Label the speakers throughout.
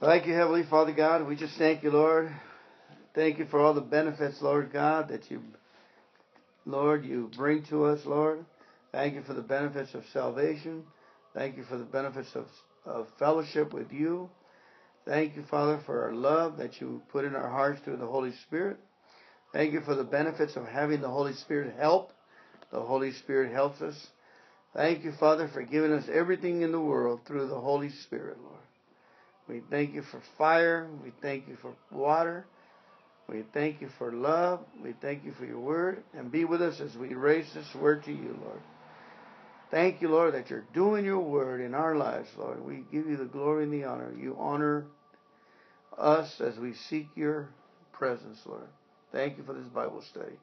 Speaker 1: Thank you, Heavenly Father God. We just thank you, Lord. Thank you for all the benefits, Lord God, that you, Lord, you bring to us, Lord. Thank you for the benefits of salvation. Thank you for the benefits of, of fellowship with you. Thank you, Father, for our love that you put in our hearts through the Holy Spirit. Thank you for the benefits of having the Holy Spirit help. The Holy Spirit helps us. Thank you, Father, for giving us everything in the world through the Holy Spirit, Lord. We thank you for fire. We thank you for water. We thank you for love. We thank you for your word. And be with us as we raise this word to you, Lord. Thank you, Lord, that you're doing your word in our lives, Lord. We give you the glory and the honor. You honor us as we seek your presence, Lord. Thank you for this Bible study.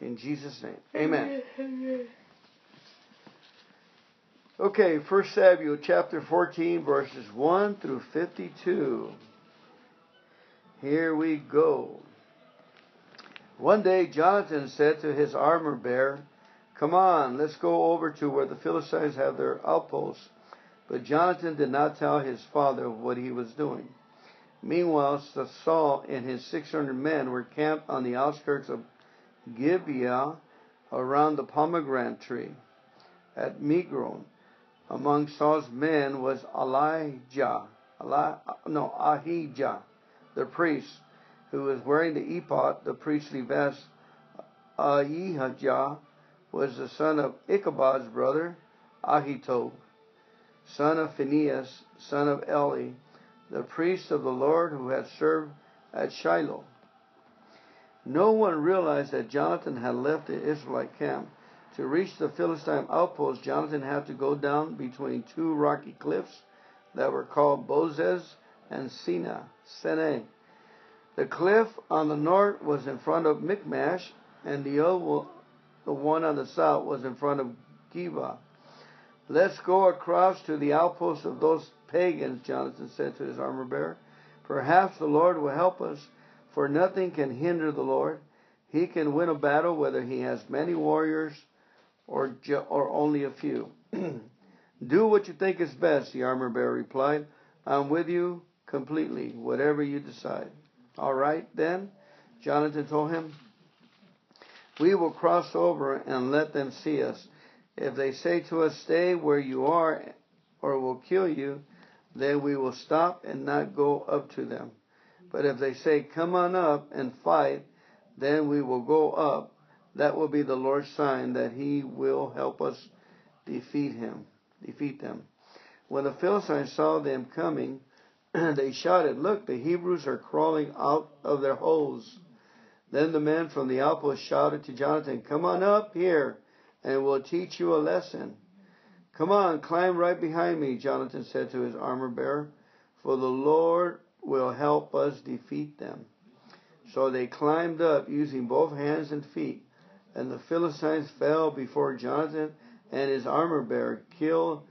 Speaker 1: In Jesus' name, amen. Okay, 1 Samuel chapter 14, verses 1 through 52. Here we go. One day Jonathan said to his armor bearer, Come on, let's go over to where the Philistines have their outposts. But Jonathan did not tell his father what he was doing. Meanwhile, Saul and his 600 men were camped on the outskirts of Gibeah around the pomegranate tree at Migron among Saul's men was Elijah, Eli, no, Ahijah, the priest, who was wearing the ephod, the priestly vest. Ahijah was the son of Ichabod's brother, Ahitub, son of Phinehas, son of Eli, the priest of the Lord who had served at Shiloh. No one realized that Jonathan had left the Israelite camp to reach the Philistine outpost, Jonathan had to go down between two rocky cliffs that were called Bozez and Sina, Seneh. The cliff on the north was in front of Michmash, and the other, the one on the south, was in front of Geba. Let's go across to the outpost of those pagans, Jonathan said to his armor bearer. Perhaps the Lord will help us, for nothing can hinder the Lord. He can win a battle whether he has many warriors or, ju- or only a few. Do what you think is best, the armor bearer replied. I'm with you completely, whatever you decide. All right, then, Jonathan told him, we will cross over and let them see us. If they say to us, stay where you are or we'll kill you, then we will stop and not go up to them. But if they say, come on up and fight, then we will go up that will be the Lord's sign that he will help us defeat him, defeat them. When the Philistines saw them coming, they shouted, Look, the Hebrews are crawling out of their holes. Then the men from the outpost shouted to Jonathan, Come on up here, and we'll teach you a lesson. Come on, climb right behind me, Jonathan said to his armor bearer, for the Lord will help us defeat them. So they climbed up using both hands and feet. And the Philistines fell before Jonathan and his armor bearer. Kill,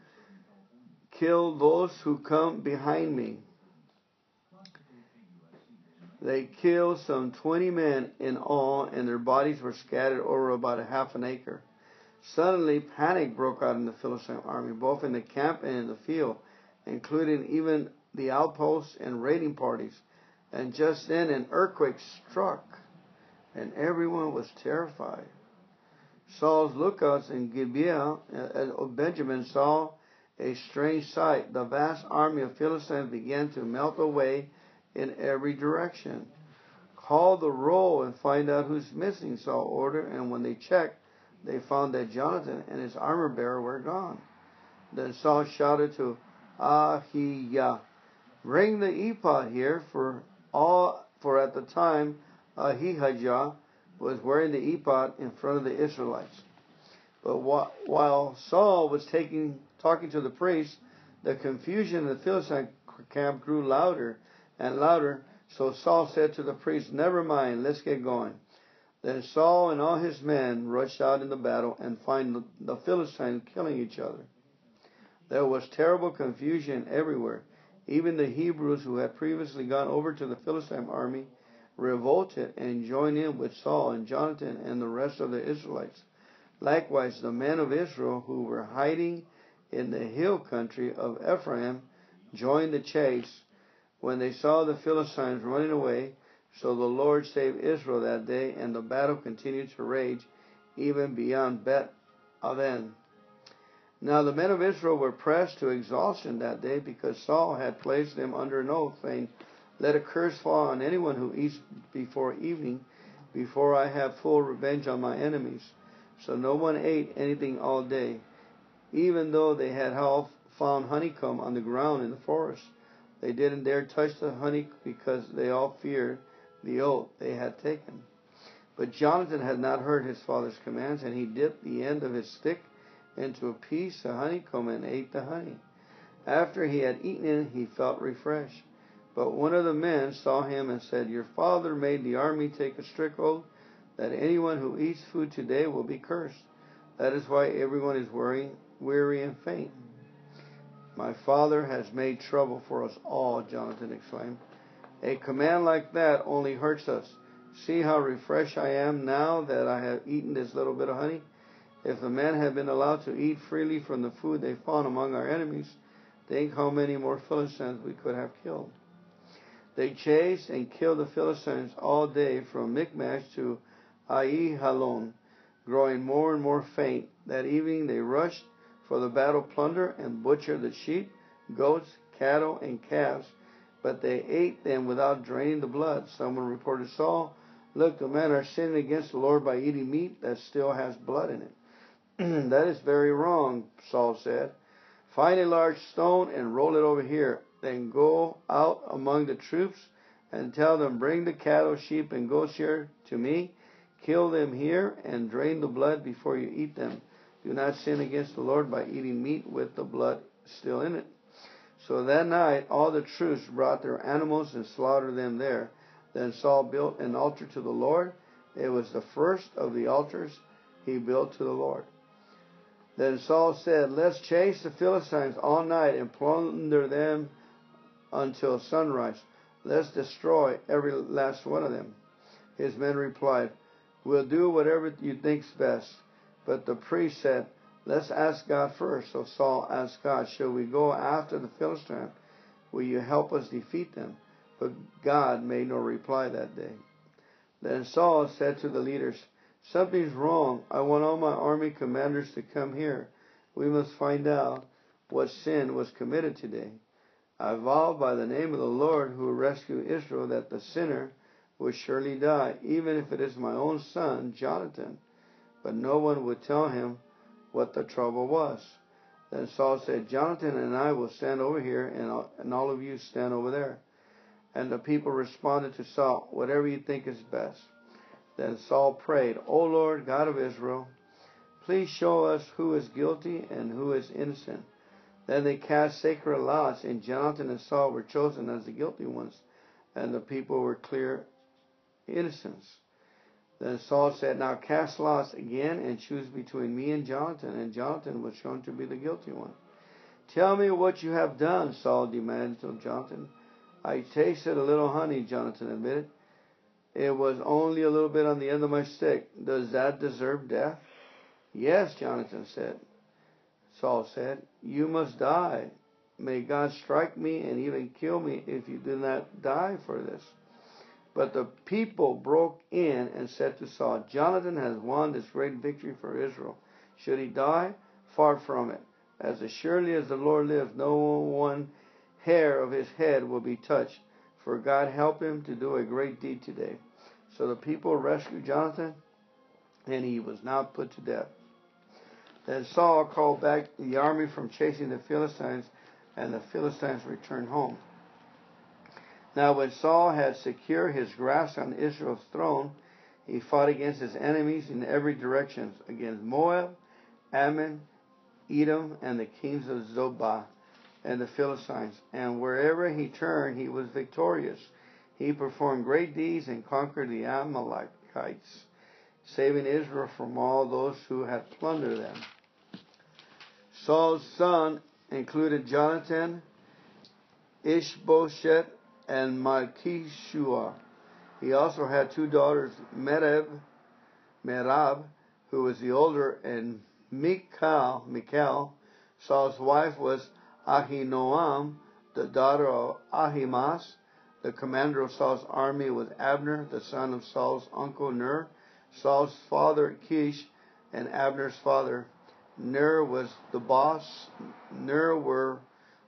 Speaker 1: kill those who come behind me. They killed some 20 men in all, and their bodies were scattered over about a half an acre. Suddenly, panic broke out in the Philistine army, both in the camp and in the field, including even the outposts and raiding parties. And just then, an earthquake struck and everyone was terrified. Saul's lookouts in Gibeah uh, uh, of Benjamin saw a strange sight. The vast army of Philistines began to melt away in every direction. Call the roll and find out who's missing, Saul ordered, and when they checked, they found that Jonathan and his armor bearer were gone. Then Saul shouted to Ahijah, Bring the ephod here, for all for at the time Ahijah was wearing the ephod in front of the Israelites. But while Saul was taking, talking to the priests, the confusion in the Philistine camp grew louder and louder. So Saul said to the priest, Never mind, let's get going. Then Saul and all his men rushed out in the battle and find the Philistines killing each other. There was terrible confusion everywhere. Even the Hebrews who had previously gone over to the Philistine army revolted and joined in with Saul and Jonathan and the rest of the Israelites. Likewise, the men of Israel who were hiding in the hill country of Ephraim joined the chase when they saw the Philistines running away. So the Lord saved Israel that day, and the battle continued to rage even beyond Beth Aven. Now the men of Israel were pressed to exhaustion that day because Saul had placed them under an oath, saying, let a curse fall on anyone who eats before evening, before I have full revenge on my enemies. So no one ate anything all day, even though they had found honeycomb on the ground in the forest. They didn't dare touch the honey because they all feared the oath they had taken. But Jonathan had not heard his father's commands, and he dipped the end of his stick into a piece of honeycomb and ate the honey. After he had eaten it, he felt refreshed. But one of the men saw him and said, Your father made the army take a strict oath that anyone who eats food today will be cursed. That is why everyone is weary and faint. My father has made trouble for us all, Jonathan exclaimed. A command like that only hurts us. See how refreshed I am now that I have eaten this little bit of honey? If the men had been allowed to eat freely from the food they found among our enemies, think how many more Philistines we could have killed. They chased and killed the Philistines all day from Michmash to Ai Halon, growing more and more faint. That evening they rushed for the battle plunder and butchered the sheep, goats, cattle, and calves, but they ate them without draining the blood. Someone reported Saul, Look, the men are sinning against the Lord by eating meat that still has blood in it. that is very wrong, Saul said. Find a large stone and roll it over here. Then go out among the troops and tell them, Bring the cattle, sheep, and goats here to me. Kill them here and drain the blood before you eat them. Do not sin against the Lord by eating meat with the blood still in it. So that night all the troops brought their animals and slaughtered them there. Then Saul built an altar to the Lord. It was the first of the altars he built to the Lord. Then Saul said, Let's chase the Philistines all night and plunder them until sunrise. Let's destroy every last one of them. His men replied, We'll do whatever you think's best. But the priest said, Let's ask God first. So Saul asked God, Shall we go after the Philistines? Will you help us defeat them? But God made no reply that day. Then Saul said to the leaders, Something's wrong. I want all my army commanders to come here. We must find out what sin was committed today. I vow by the name of the Lord who rescued Israel that the sinner will surely die, even if it is my own son, Jonathan. But no one would tell him what the trouble was. Then Saul said, Jonathan and I will stand over here, and all of you stand over there. And the people responded to Saul, Whatever you think is best. Then Saul prayed, O Lord God of Israel, please show us who is guilty and who is innocent. Then they cast sacred lots, and Jonathan and Saul were chosen as the guilty ones, and the people were clear innocents. Then Saul said, Now cast lots again and choose between me and Jonathan. And Jonathan was shown to be the guilty one. Tell me what you have done, Saul demanded of Jonathan. I tasted a little honey, Jonathan admitted. It was only a little bit on the end of my stick. Does that deserve death? Yes, Jonathan said. Saul said, You must die. May God strike me and even kill me if you do not die for this. But the people broke in and said to Saul, Jonathan has won this great victory for Israel. Should he die? Far from it. As surely as the Lord lives, no one hair of his head will be touched, for God helped him to do a great deed today. So the people rescued Jonathan, and he was not put to death. Then Saul called back the army from chasing the Philistines, and the Philistines returned home. Now, when Saul had secured his grasp on Israel's throne, he fought against his enemies in every direction against Moab, Ammon, Edom, and the kings of Zobah and the Philistines. And wherever he turned, he was victorious. He performed great deeds and conquered the Amalekites, saving Israel from all those who had plundered them. Saul's son included Jonathan, Ishbosheth, and Malchishua. He also had two daughters, Merab, Merab, who was the older, and Michal, Michal. Saul's wife was Ahinoam, the daughter of Ahimaaz. The commander of Saul's army was Abner, the son of Saul's uncle Ner, Saul's father Kish, and Abner's father Ner was the boss. Ner were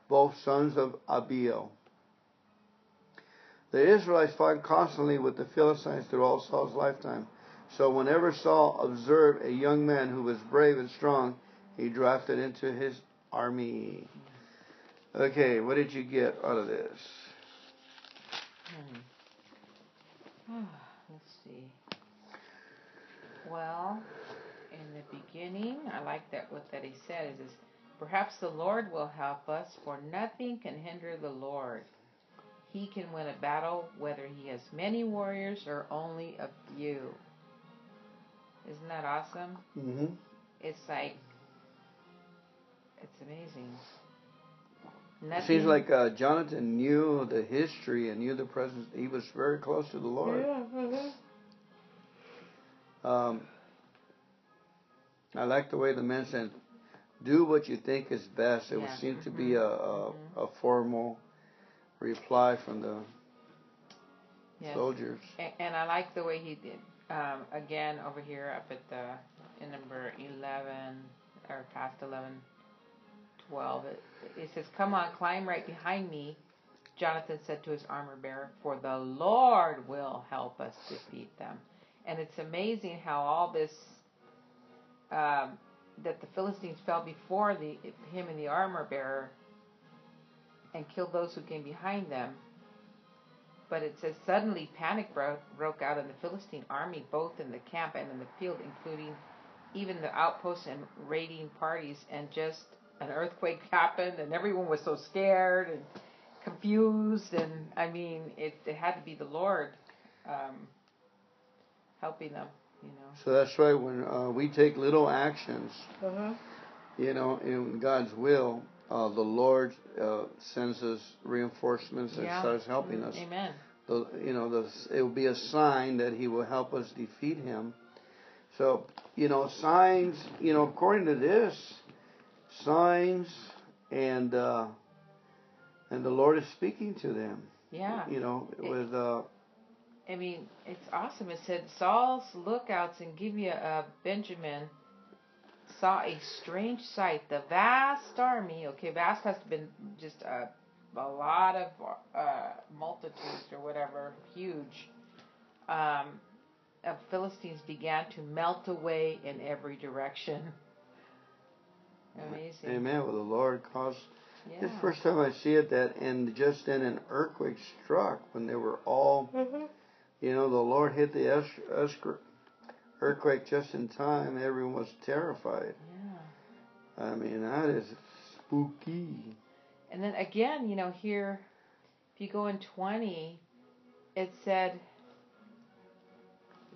Speaker 1: both sons of Abiel. The Israelites fought constantly with the Philistines throughout Saul's lifetime. So whenever Saul observed a young man who was brave and strong, he drafted into his army. Okay, what did you get out of this?
Speaker 2: Hmm. Let's see. Well, the beginning. I like that what that he said is, is perhaps the Lord will help us, for nothing can hinder the Lord. He can win a battle whether he has many warriors or only a few. Isn't that awesome? Mm-hmm. It's like it's amazing.
Speaker 1: Nothing. It seems like uh, Jonathan knew the history and knew the presence. He was very close to the Lord. Yeah. Mm-hmm. Um, I like the way the men said, "Do what you think is best." It yeah. would seem to be mm-hmm. a a, mm-hmm. a, formal reply from the yes. soldiers.
Speaker 2: And, and, I like the way he did. Um, again, over here, up at the in number eleven or past eleven, twelve, it, it says, "Come on, climb right behind me." Jonathan said to his armor bearer, For the Lord will help us defeat them. And it's amazing how all this um, that the Philistines fell before the, him and the armor bearer and killed those who came behind them. But it says, suddenly panic broke out in the Philistine army, both in the camp and in the field, including even the outposts and raiding parties. And just an earthquake happened, and everyone was so scared and confused. And I mean, it, it had to be the Lord um, helping them know. So
Speaker 1: that's right. When uh, we take little actions, uh-huh. you know, in God's will, uh, the Lord uh, sends us reinforcements and yeah. starts helping us.
Speaker 2: Amen.
Speaker 1: The, you know, the, it will be a sign that He will help us defeat Him. So, you know, signs. You know, according to this, signs and uh, and the Lord is speaking to them.
Speaker 2: Yeah.
Speaker 1: You know, with. Uh,
Speaker 2: I mean, it's awesome. It said Saul's lookouts in Gibeah of Benjamin saw a strange sight. The vast army, okay, vast has been just a, a lot of uh, multitudes or whatever, huge, um, of Philistines began to melt away in every direction. Amazing.
Speaker 1: Amen. Well, the Lord caused. Yeah. It's the first time I see it that, and just then an earthquake struck when they were all. Mm-hmm you know, the Lord hit the earthquake just in time. Everyone was terrified. Yeah. I mean, that is spooky.
Speaker 2: And then again, you know, here, if you go in 20, it said,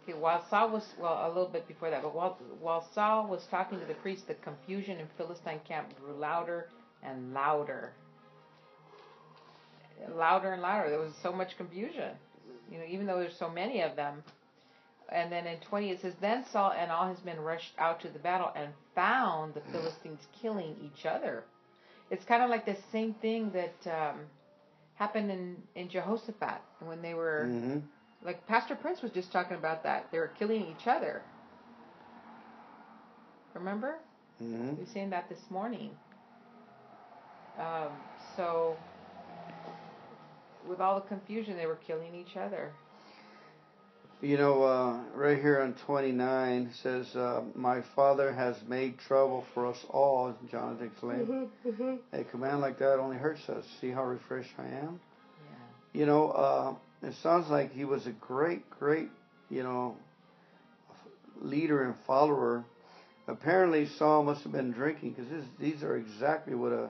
Speaker 2: okay, while Saul was, well, a little bit before that, but while, while Saul was talking to the priest, the confusion in Philistine camp grew louder and louder. Louder and louder. There was so much confusion you know, even though there's so many of them. And then in 20 it says, Then Saul and all his men rushed out to the battle and found the Philistines killing each other. It's kind of like the same thing that um, happened in, in Jehoshaphat when they were, mm-hmm. like Pastor Prince was just talking about that. They were killing each other. Remember? Mm-hmm. We were saying that this morning. Um, so with all the confusion, they were killing each other.
Speaker 1: You know, uh, right here on 29 says, uh, "My Father has made trouble for us all." Jonathan exclaimed, mm-hmm, mm-hmm. "A command like that only hurts us. See how refreshed I am." Yeah. You know, uh, it sounds like he was a great, great, you know, leader and follower. Apparently, Saul must have been drinking because these are exactly what a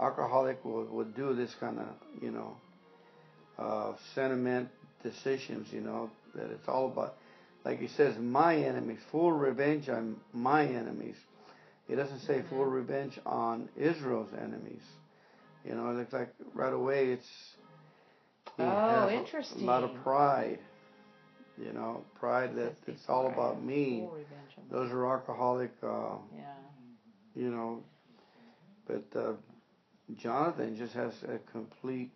Speaker 1: alcoholic would, would do. This kind of, you know, uh, sentiment decisions, you know, that it's all about, like he says, my enemies, full revenge on my enemies. He doesn't say full mm-hmm. revenge on Israel's enemies. You know, it looks like right away it's. Oh, interesting. A lot of pride. You know, pride that it's all about me. Those are alcoholic, uh, yeah. you know. But uh, Jonathan just has a complete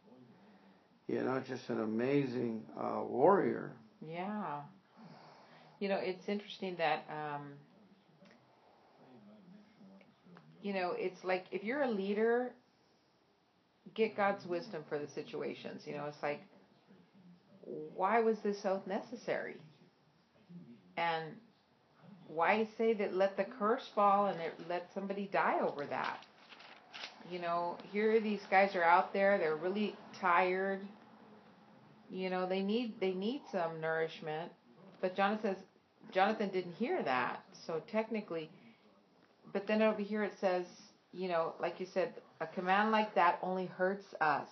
Speaker 1: you know, just an amazing uh, warrior.
Speaker 2: Yeah. You know, it's interesting that, um, you know, it's like if you're a leader, get God's wisdom for the situations. You know, it's like, why was this oath necessary? And why say that let the curse fall and let somebody die over that? You know, here these guys are out there, they're really tired, you know, they need they need some nourishment. But Jonathan says Jonathan didn't hear that. So technically but then over here it says, you know, like you said, a command like that only hurts us.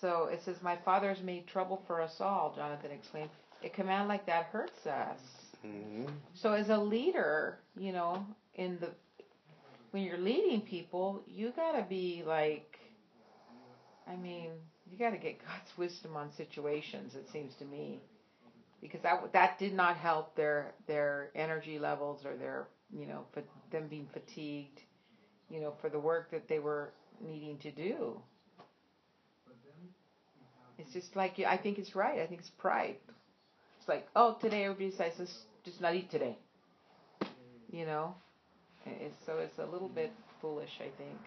Speaker 2: So it says, My father has made trouble for us all, Jonathan exclaimed. A command like that hurts us. Mm-hmm. So as a leader, you know, in the when you're leading people, you gotta be like I mean, you got to get God's wisdom on situations. It seems to me, because that that did not help their their energy levels or their you know for them being fatigued, you know, for the work that they were needing to do. It's just like I think it's right. I think it's pride. It's like oh today everybody says let's just not eat today. You know, it's, so it's a little bit foolish, I think.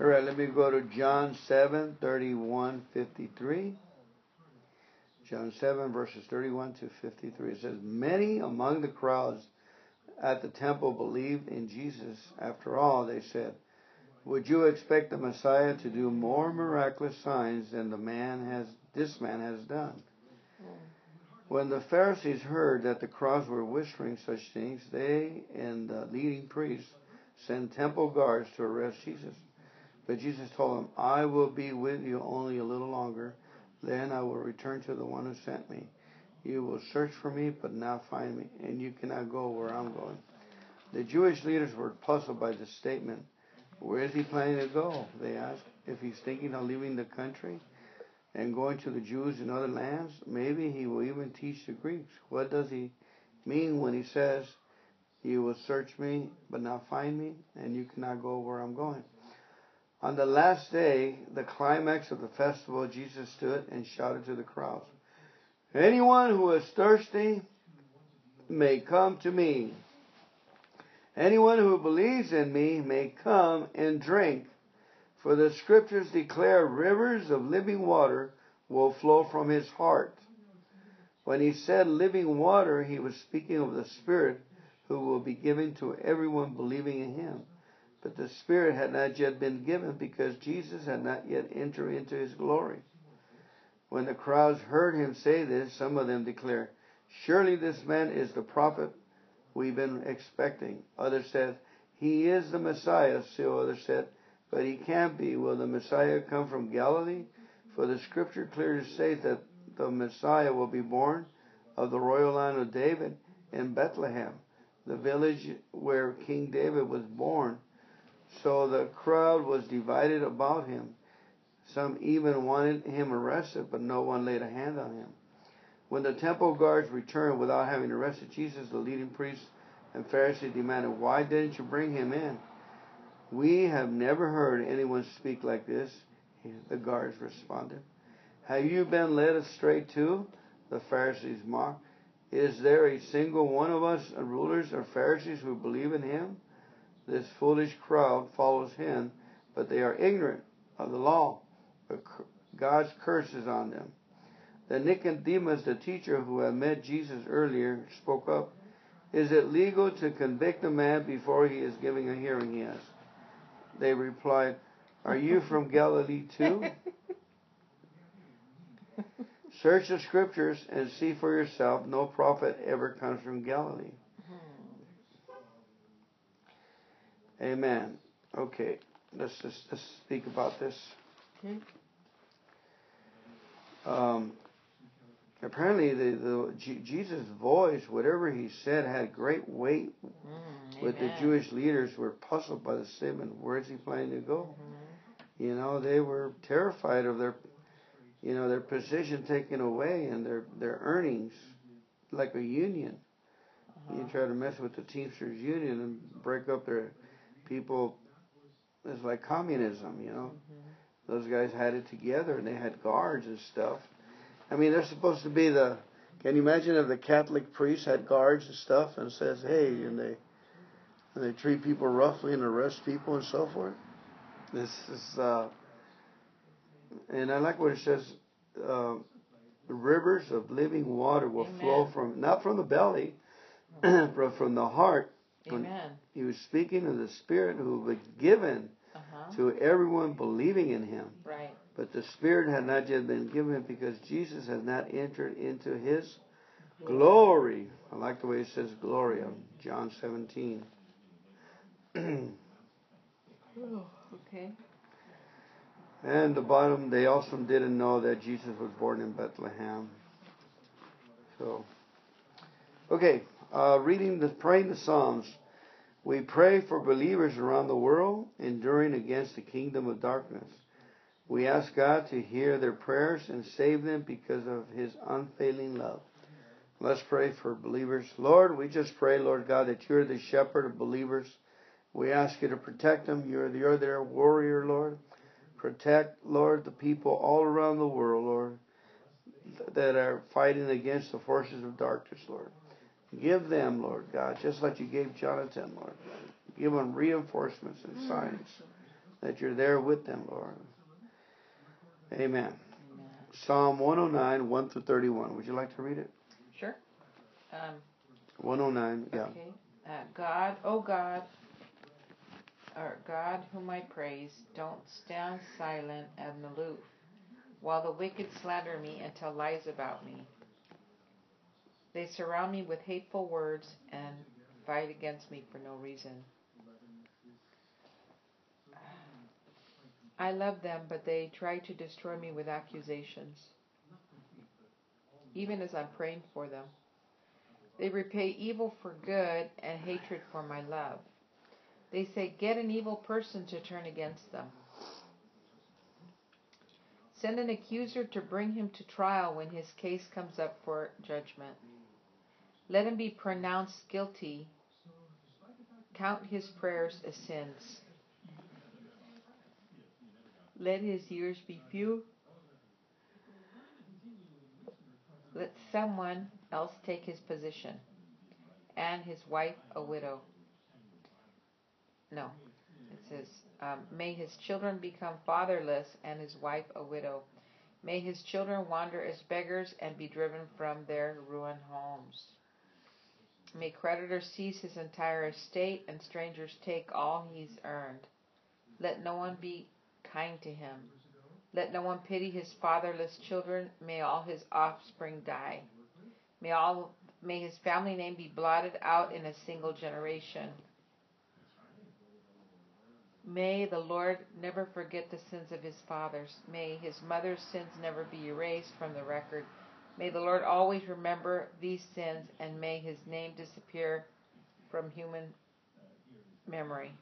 Speaker 1: All right, let me go to John 7, 31, 53. John 7, verses 31 to 53. It says, Many among the crowds at the temple believed in Jesus. After all, they said, Would you expect the Messiah to do more miraculous signs than the man has this man has done? When the Pharisees heard that the crowds were whispering such things, they and the leading priests sent temple guards to arrest Jesus. But Jesus told him, I will be with you only a little longer. Then I will return to the one who sent me. You will search for me, but not find me, and you cannot go where I'm going. The Jewish leaders were puzzled by this statement. Where is he planning to go? They asked. If he's thinking of leaving the country and going to the Jews in other lands, maybe he will even teach the Greeks. What does he mean when he says, You will search me, but not find me, and you cannot go where I'm going? On the last day, the climax of the festival, Jesus stood and shouted to the crowds Anyone who is thirsty may come to me. Anyone who believes in me may come and drink. For the scriptures declare rivers of living water will flow from his heart. When he said living water, he was speaking of the Spirit who will be given to everyone believing in him. But the Spirit had not yet been given because Jesus had not yet entered into his glory. When the crowds heard him say this, some of them declared, Surely this man is the prophet we've been expecting. Others said, He is the Messiah. Still others said, But he can't be. Will the Messiah come from Galilee? For the scripture clearly says that the Messiah will be born of the royal line of David in Bethlehem, the village where King David was born so the crowd was divided about him. Some even wanted him arrested, but no one laid a hand on him. When the temple guards returned without having arrested Jesus, the leading priests and Pharisees demanded, Why didn't you bring him in? We have never heard anyone speak like this, the guards responded. Have you been led astray too? The Pharisees mocked. Is there a single one of us, rulers or Pharisees, who believe in him? This foolish crowd follows him, but they are ignorant of the law. God's curse is on them. Then Nicodemus, the teacher who had met Jesus earlier, spoke up. Is it legal to convict a man before he is giving a hearing? He asked. They replied, Are you from Galilee too? Search the scriptures and see for yourself. No prophet ever comes from Galilee. Amen. Okay, let's just let's speak about this. Okay. Um, apparently, the, the Jesus' voice, whatever he said, had great weight. Mm, but the Jewish leaders were puzzled by the statement, "Where is he planning to go?" Mm-hmm. You know, they were terrified of their, you know, their position taken away and their their earnings, like a union. Uh-huh. You try to mess with the Teamsters union and break up their people it's like communism, you know. Mm-hmm. Those guys had it together and they had guards and stuff. I mean, they're supposed to be the. Can you imagine if the Catholic priests had guards and stuff and says, hey, mm-hmm. and they and they treat people roughly and arrest people and so forth? This is. Uh, and I like what it says. Uh, rivers of living water will Amen. flow from not from the belly, but from the heart
Speaker 2: Amen.
Speaker 1: He was speaking of the Spirit who would be given uh-huh. to everyone believing in him.
Speaker 2: Right.
Speaker 1: But the Spirit had not yet been given because Jesus had not entered into his glory. glory. I like the way it says glory of John 17. okay. And the bottom, they also didn't know that Jesus was born in Bethlehem. So, okay uh, reading the praying the Psalms. We pray for believers around the world enduring against the kingdom of darkness. We ask God to hear their prayers and save them because of His unfailing love. Let's pray for believers. Lord, we just pray, Lord God, that you're the shepherd of believers. We ask you to protect them. You're, you're their warrior, Lord. Protect, Lord, the people all around the world, Lord, that are fighting against the forces of darkness, Lord. Give them, Lord God, just like you gave Jonathan, Lord. Give them reinforcements and mm. signs that you're there with them, Lord. Amen. Amen. Psalm 109, 1 through 31. Would you like to read it?
Speaker 2: Sure. Um, 109,
Speaker 1: yeah. Okay. Uh,
Speaker 2: God, oh God, or God whom I praise, don't stand silent and aloof while the wicked slander me and tell lies about me. They surround me with hateful words and fight against me for no reason. I love them, but they try to destroy me with accusations, even as I'm praying for them. They repay evil for good and hatred for my love. They say, Get an evil person to turn against them. Send an accuser to bring him to trial when his case comes up for judgment. Let him be pronounced guilty. Count his prayers as sins. Let his years be few. Let someone else take his position, and his wife a widow. No, it says, um, May his children become fatherless, and his wife a widow. May his children wander as beggars and be driven from their ruined homes. May creditors seize his entire estate and strangers take all he's earned. Let no one be kind to him. Let no one pity his fatherless children. May all his offspring die. May all may his family name be blotted out in a single generation. May the Lord never forget the sins of his fathers. May his mother's sins never be erased from the record. May the Lord always remember these sins and may his name disappear from human memory.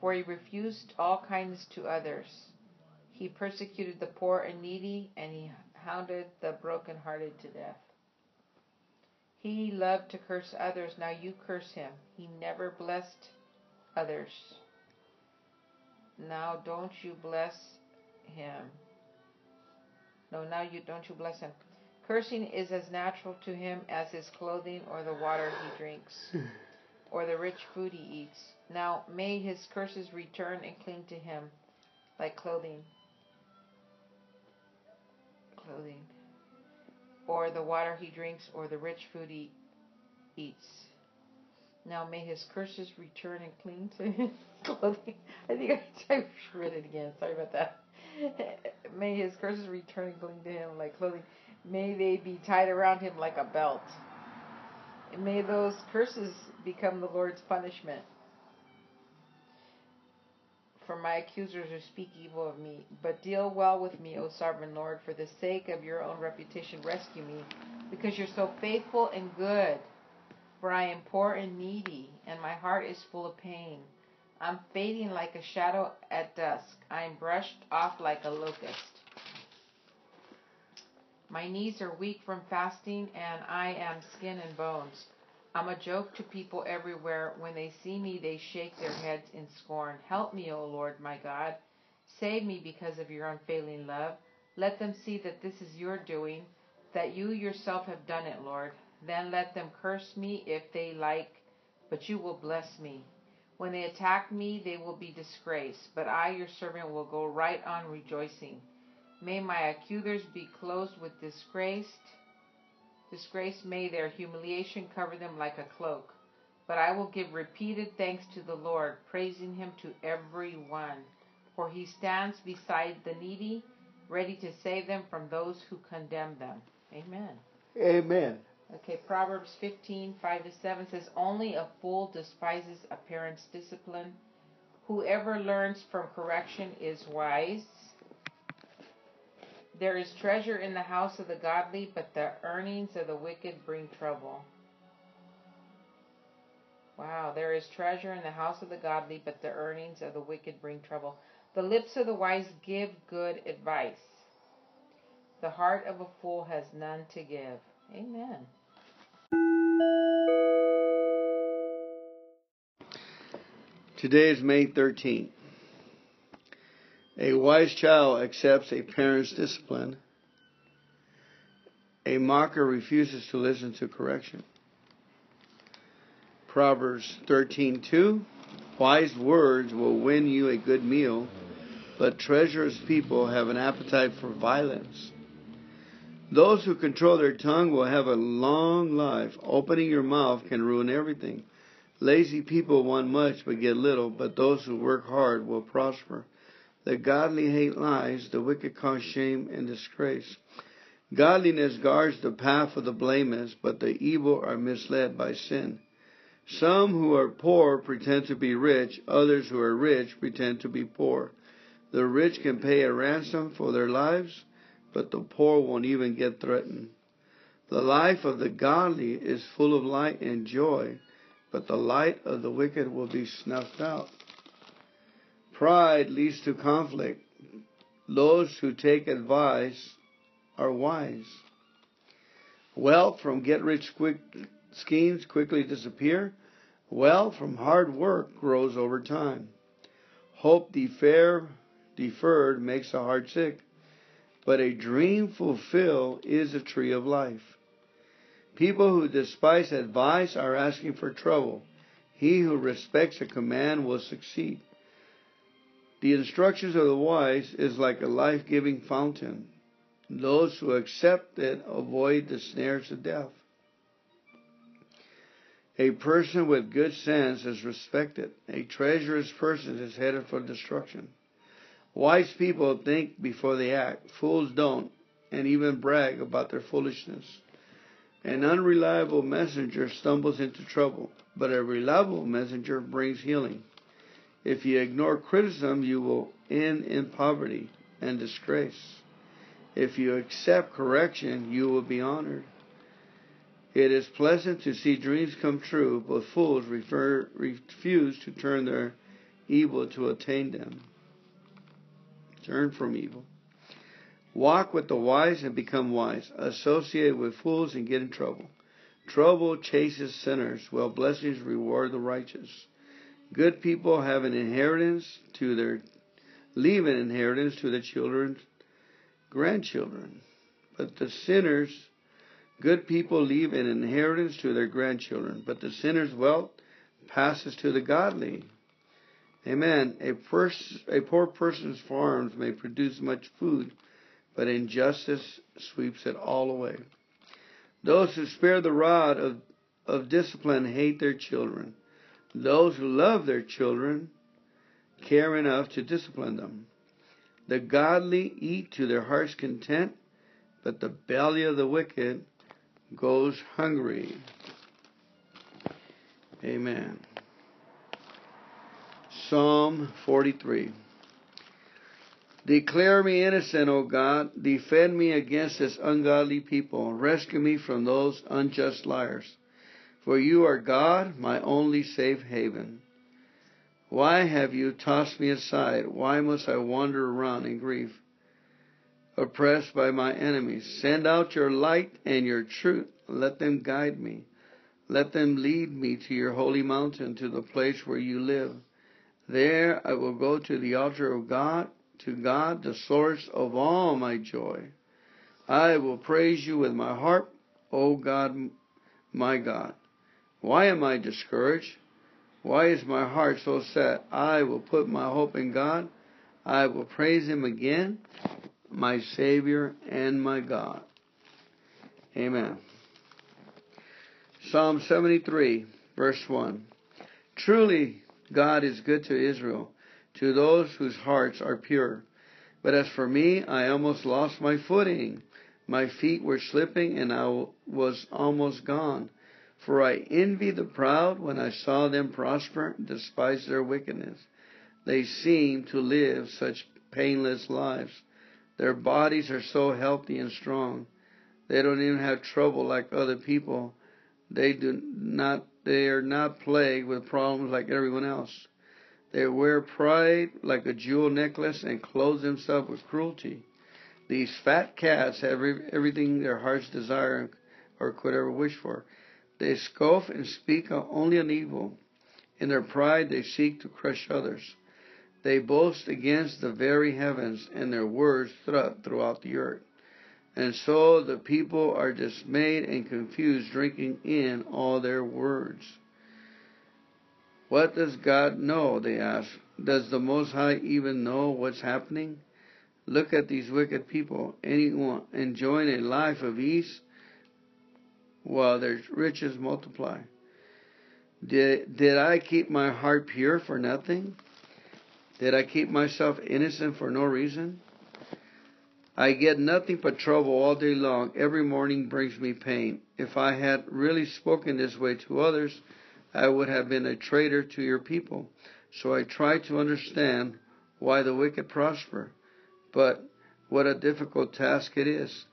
Speaker 2: For he refused all kindness to others. He persecuted the poor and needy, and he hounded the broken-hearted to death. He loved to curse others. Now you curse him. He never blessed others. Now don't you bless him. No, now you don't you bless him. Cursing is as natural to him as his clothing or the water he drinks or the rich food he eats. Now may his curses return and cling to him like clothing. Clothing. Or the water he drinks or the rich food he eats. Now may his curses return and cling to his clothing. I think I, I read it again. Sorry about that. May his curses return and cling to him like clothing. May they be tied around him like a belt. And may those curses become the Lord's punishment for my accusers who speak evil of me. But deal well with me, O sovereign Lord, for the sake of your own reputation. Rescue me, because you're so faithful and good. For I am poor and needy, and my heart is full of pain. I'm fading like a shadow at dusk. I'm brushed off like a locust. My knees are weak from fasting, and I am skin and bones. I'm a joke to people everywhere. When they see me, they shake their heads in scorn. Help me, O Lord my God. Save me because of your unfailing love. Let them see that this is your doing, that you yourself have done it, Lord. Then let them curse me if they like, but you will bless me. When they attack me, they will be disgraced, but I, your servant, will go right on rejoicing. May my accusers be clothed with disgrace. Disgrace may their humiliation cover them like a cloak. But I will give repeated thanks to the Lord, praising him to everyone. For he stands beside the needy, ready to save them from those who condemn them. Amen.
Speaker 1: Amen.
Speaker 2: Okay, Proverbs 15, 5 to 7 says, Only a fool despises a parent's discipline. Whoever learns from correction is wise. There is treasure in the house of the godly, but the earnings of the wicked bring trouble. Wow, there is treasure in the house of the godly, but the earnings of the wicked bring trouble. The lips of the wise give good advice. The heart of a fool has none to give. Amen.
Speaker 1: Today is May 13th. A wise child accepts a parent's discipline. A mocker refuses to listen to correction. Proverbs 13:2 Wise words will win you a good meal, but treacherous people have an appetite for violence. Those who control their tongue will have a long life. Opening your mouth can ruin everything. Lazy people want much but get little, but those who work hard will prosper. The godly hate lies, the wicked cause shame and disgrace. Godliness guards the path of the blameless, but the evil are misled by sin. Some who are poor pretend to be rich, others who are rich pretend to be poor. The rich can pay a ransom for their lives but the poor won't even get threatened. The life of the godly is full of light and joy, but the light of the wicked will be snuffed out. Pride leads to conflict. Those who take advice are wise. Wealth from get rich quick schemes quickly disappear. Wealth from hard work grows over time. Hope deferred makes the heart sick, but a dream fulfilled is a tree of life. People who despise advice are asking for trouble. He who respects a command will succeed. The instructions of the wise is like a life giving fountain. Those who accept it avoid the snares of death. A person with good sense is respected. A treacherous person is headed for destruction. Wise people think before they act, fools don't, and even brag about their foolishness. An unreliable messenger stumbles into trouble, but a reliable messenger brings healing. If you ignore criticism, you will end in poverty and disgrace. If you accept correction, you will be honored. It is pleasant to see dreams come true, but fools refer, refuse to turn their evil to attain them. Turn from evil. Walk with the wise and become wise. Associate with fools and get in trouble. Trouble chases sinners, while blessings reward the righteous. Good people have an inheritance to their leave an inheritance to their children, grandchildren. But the sinners, good people leave an inheritance to their grandchildren. But the sinner's wealth passes to the godly. Amen. A, pers- a poor person's farms may produce much food, but injustice sweeps it all away. Those who spare the rod of, of discipline hate their children. Those who love their children care enough to discipline them. The godly eat to their heart's content, but the belly of the wicked goes hungry. Amen. Psalm 43. Declare me innocent, O God. Defend me against this ungodly people. Rescue me from those unjust liars. For you are God, my only safe haven. Why have you tossed me aside? Why must I wander around in grief, oppressed by my enemies? Send out your light and your truth. Let them guide me. Let them lead me to your holy mountain, to the place where you live. There I will go to the altar of God, to God, the source of all my joy. I will praise you with my harp, O God, my God. Why am I discouraged? Why is my heart so sad? I will put my hope in God. I will praise him again, my Savior and my God. Amen. Psalm 73, verse 1. Truly, God is good to Israel, to those whose hearts are pure. But as for me, I almost lost my footing. My feet were slipping and I was almost gone. For I envied the proud when I saw them prosper, despise their wickedness. They seem to live such painless lives. Their bodies are so healthy and strong. They don't even have trouble like other people. They do not they are not plagued with problems like everyone else. They wear pride like a jewel necklace and clothe themselves with cruelty. These fat cats have everything their hearts desire or could ever wish for. They scoff and speak only on evil. In their pride, they seek to crush others. They boast against the very heavens, and their words threat throughout the earth. And so the people are dismayed and confused, drinking in all their words. What does God know? They ask. Does the Most High even know what's happening? Look at these wicked people, anyone enjoying a life of ease while their riches multiply. Did, did I keep my heart pure for nothing? Did I keep myself innocent for no reason? I get nothing but trouble all day long. Every morning brings me pain. If I had really spoken this way to others, I would have been a traitor to your people. So I try to understand why the wicked prosper. But what a difficult task it is.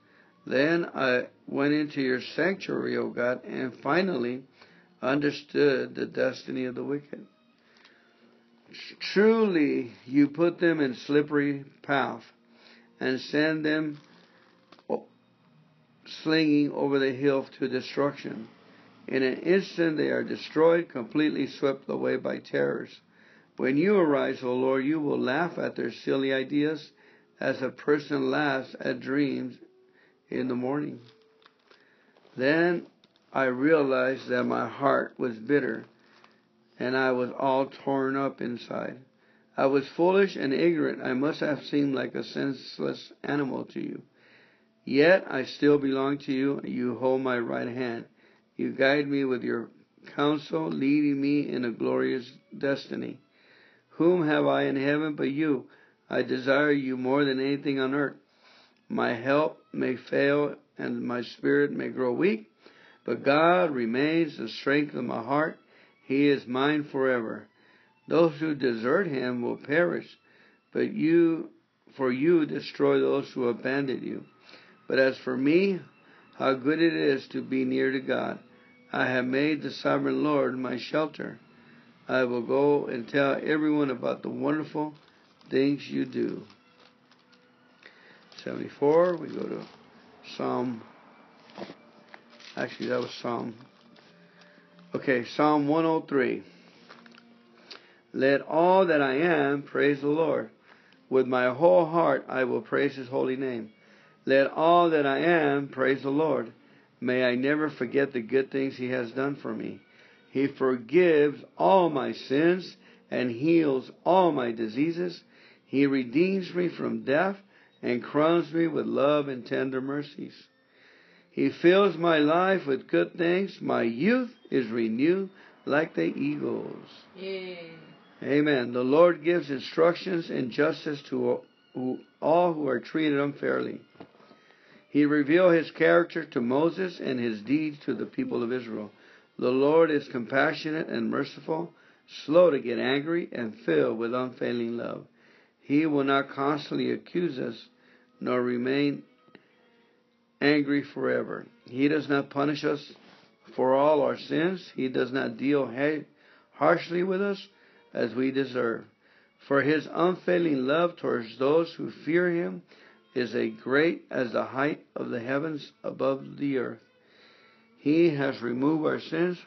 Speaker 1: Then I went into your sanctuary, O God, and finally understood the destiny of the wicked. Truly, you put them in slippery path and send them slinging over the hill to destruction. In an instant they are destroyed, completely swept away by terrors. When you arise, O Lord, you will laugh at their silly ideas as a person laughs at dreams in the morning. Then I realized that my heart was bitter and I was all torn up inside. I was foolish and ignorant. I must have seemed like a senseless animal to you. Yet I still belong to you. You hold my right hand. You guide me with your counsel, leading me in a glorious destiny. Whom have I in heaven but you? I desire you more than anything on earth. My help may fail and my spirit may grow weak, but God remains the strength of my heart. He is mine forever. Those who desert him will perish, but you for you destroy those who abandon you. But as for me, how good it is to be near to God. I have made the sovereign Lord my shelter. I will go and tell everyone about the wonderful things you do. 74, we go to Psalm. Actually, that was Psalm. Okay, Psalm 103. Let all that I am praise the Lord. With my whole heart I will praise his holy name. Let all that I am praise the Lord. May I never forget the good things he has done for me. He forgives all my sins and heals all my diseases. He redeems me from death and crowns me with love and tender mercies. He fills my life with good things. My youth is renewed like the eagles. Yeah. Amen. The Lord gives instructions and justice to all who are treated unfairly. He revealed his character to Moses and his deeds to the people of Israel. The Lord is compassionate and merciful, slow to get angry, and filled with unfailing love. He will not constantly accuse us, nor remain angry forever. He does not punish us for all our sins. He does not deal harshly with us as we deserve. For his unfailing love towards those who fear him is as great as the height of the heavens above the earth. He has removed our sins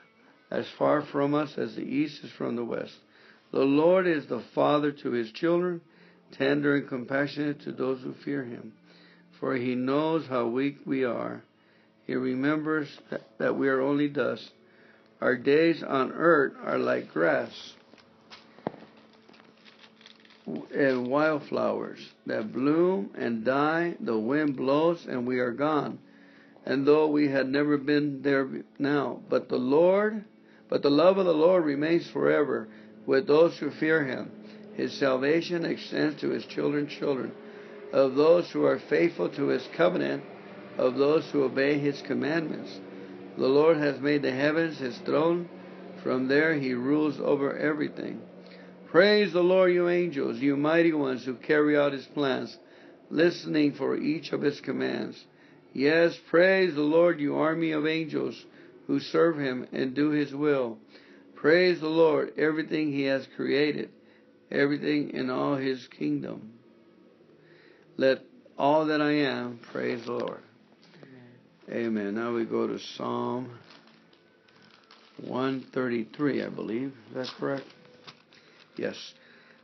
Speaker 1: as far from us as the east is from the west. The Lord is the Father to his children, tender and compassionate to those who fear him. For he knows how weak we are. He remembers that we are only dust. Our days on earth are like grass and wildflowers that bloom and die. The wind blows and we are gone. And though we had never been there now, but the Lord, but the love of the Lord remains forever with those who fear Him. His salvation extends to His children's children, of those who are faithful to His covenant, of those who obey His commandments. The Lord has made the heavens His throne. From there He rules over everything. Praise the Lord, you angels, you mighty ones who carry out his plans, listening for each of his commands. Yes, praise the Lord, you army of angels who serve him and do his will. Praise the Lord, everything he has created, everything in all his kingdom. Let all that I am praise the Lord. Amen. Amen. Now we go to Psalm 133, I believe. That's correct. Yes.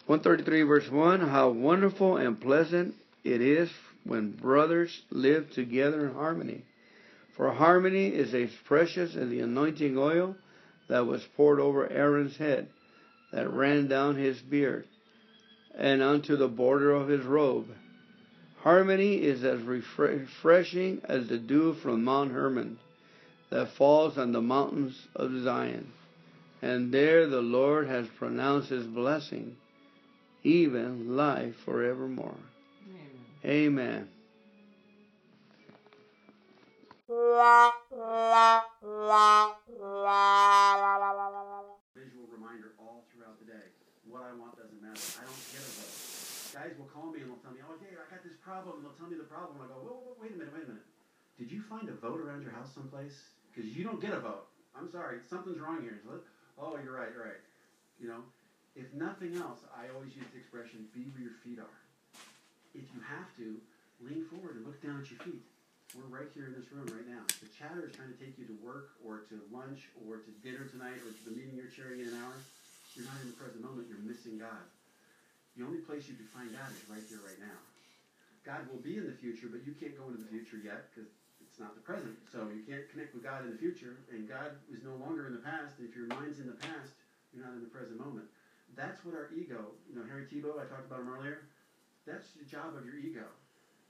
Speaker 1: 133 verse 1 How wonderful and pleasant it is when brothers live together in harmony. For harmony is as precious as the anointing oil that was poured over Aaron's head, that ran down his beard, and unto the border of his robe. Harmony is as refreshing as the dew from Mount Hermon that falls on the mountains of Zion and there the Lord has pronounced his blessing, even life forevermore. Amen.
Speaker 3: Visual reminder all throughout the day. What I want doesn't matter. I don't Guys will call me and they'll tell me, oh, I got this problem. And they'll tell me the problem. I go, whoa, whoa, wait a minute, wait a minute. Did you find a vote around your house someplace? Because you don't get a vote. I'm sorry, something's wrong here. So Oh, you're right, you're right. You know, if nothing else, I always use the expression be where your feet are. If you have to, lean forward and look down at your feet. We're right here in this room right now. The chatter is trying to take you to work or to lunch or to dinner tonight or to the meeting you're chairing in an hour. You're not in the present moment. You're missing God. The only place you can find God is right here, right now. God will be in the future, but you can't go into the future yet because not the present. So you can't connect with God in the future, and God is no longer in the past. If your mind's in the past, you're not in the present moment. That's what our ego, you know, Harry Tebow, I talked about him earlier. That's the job of your ego,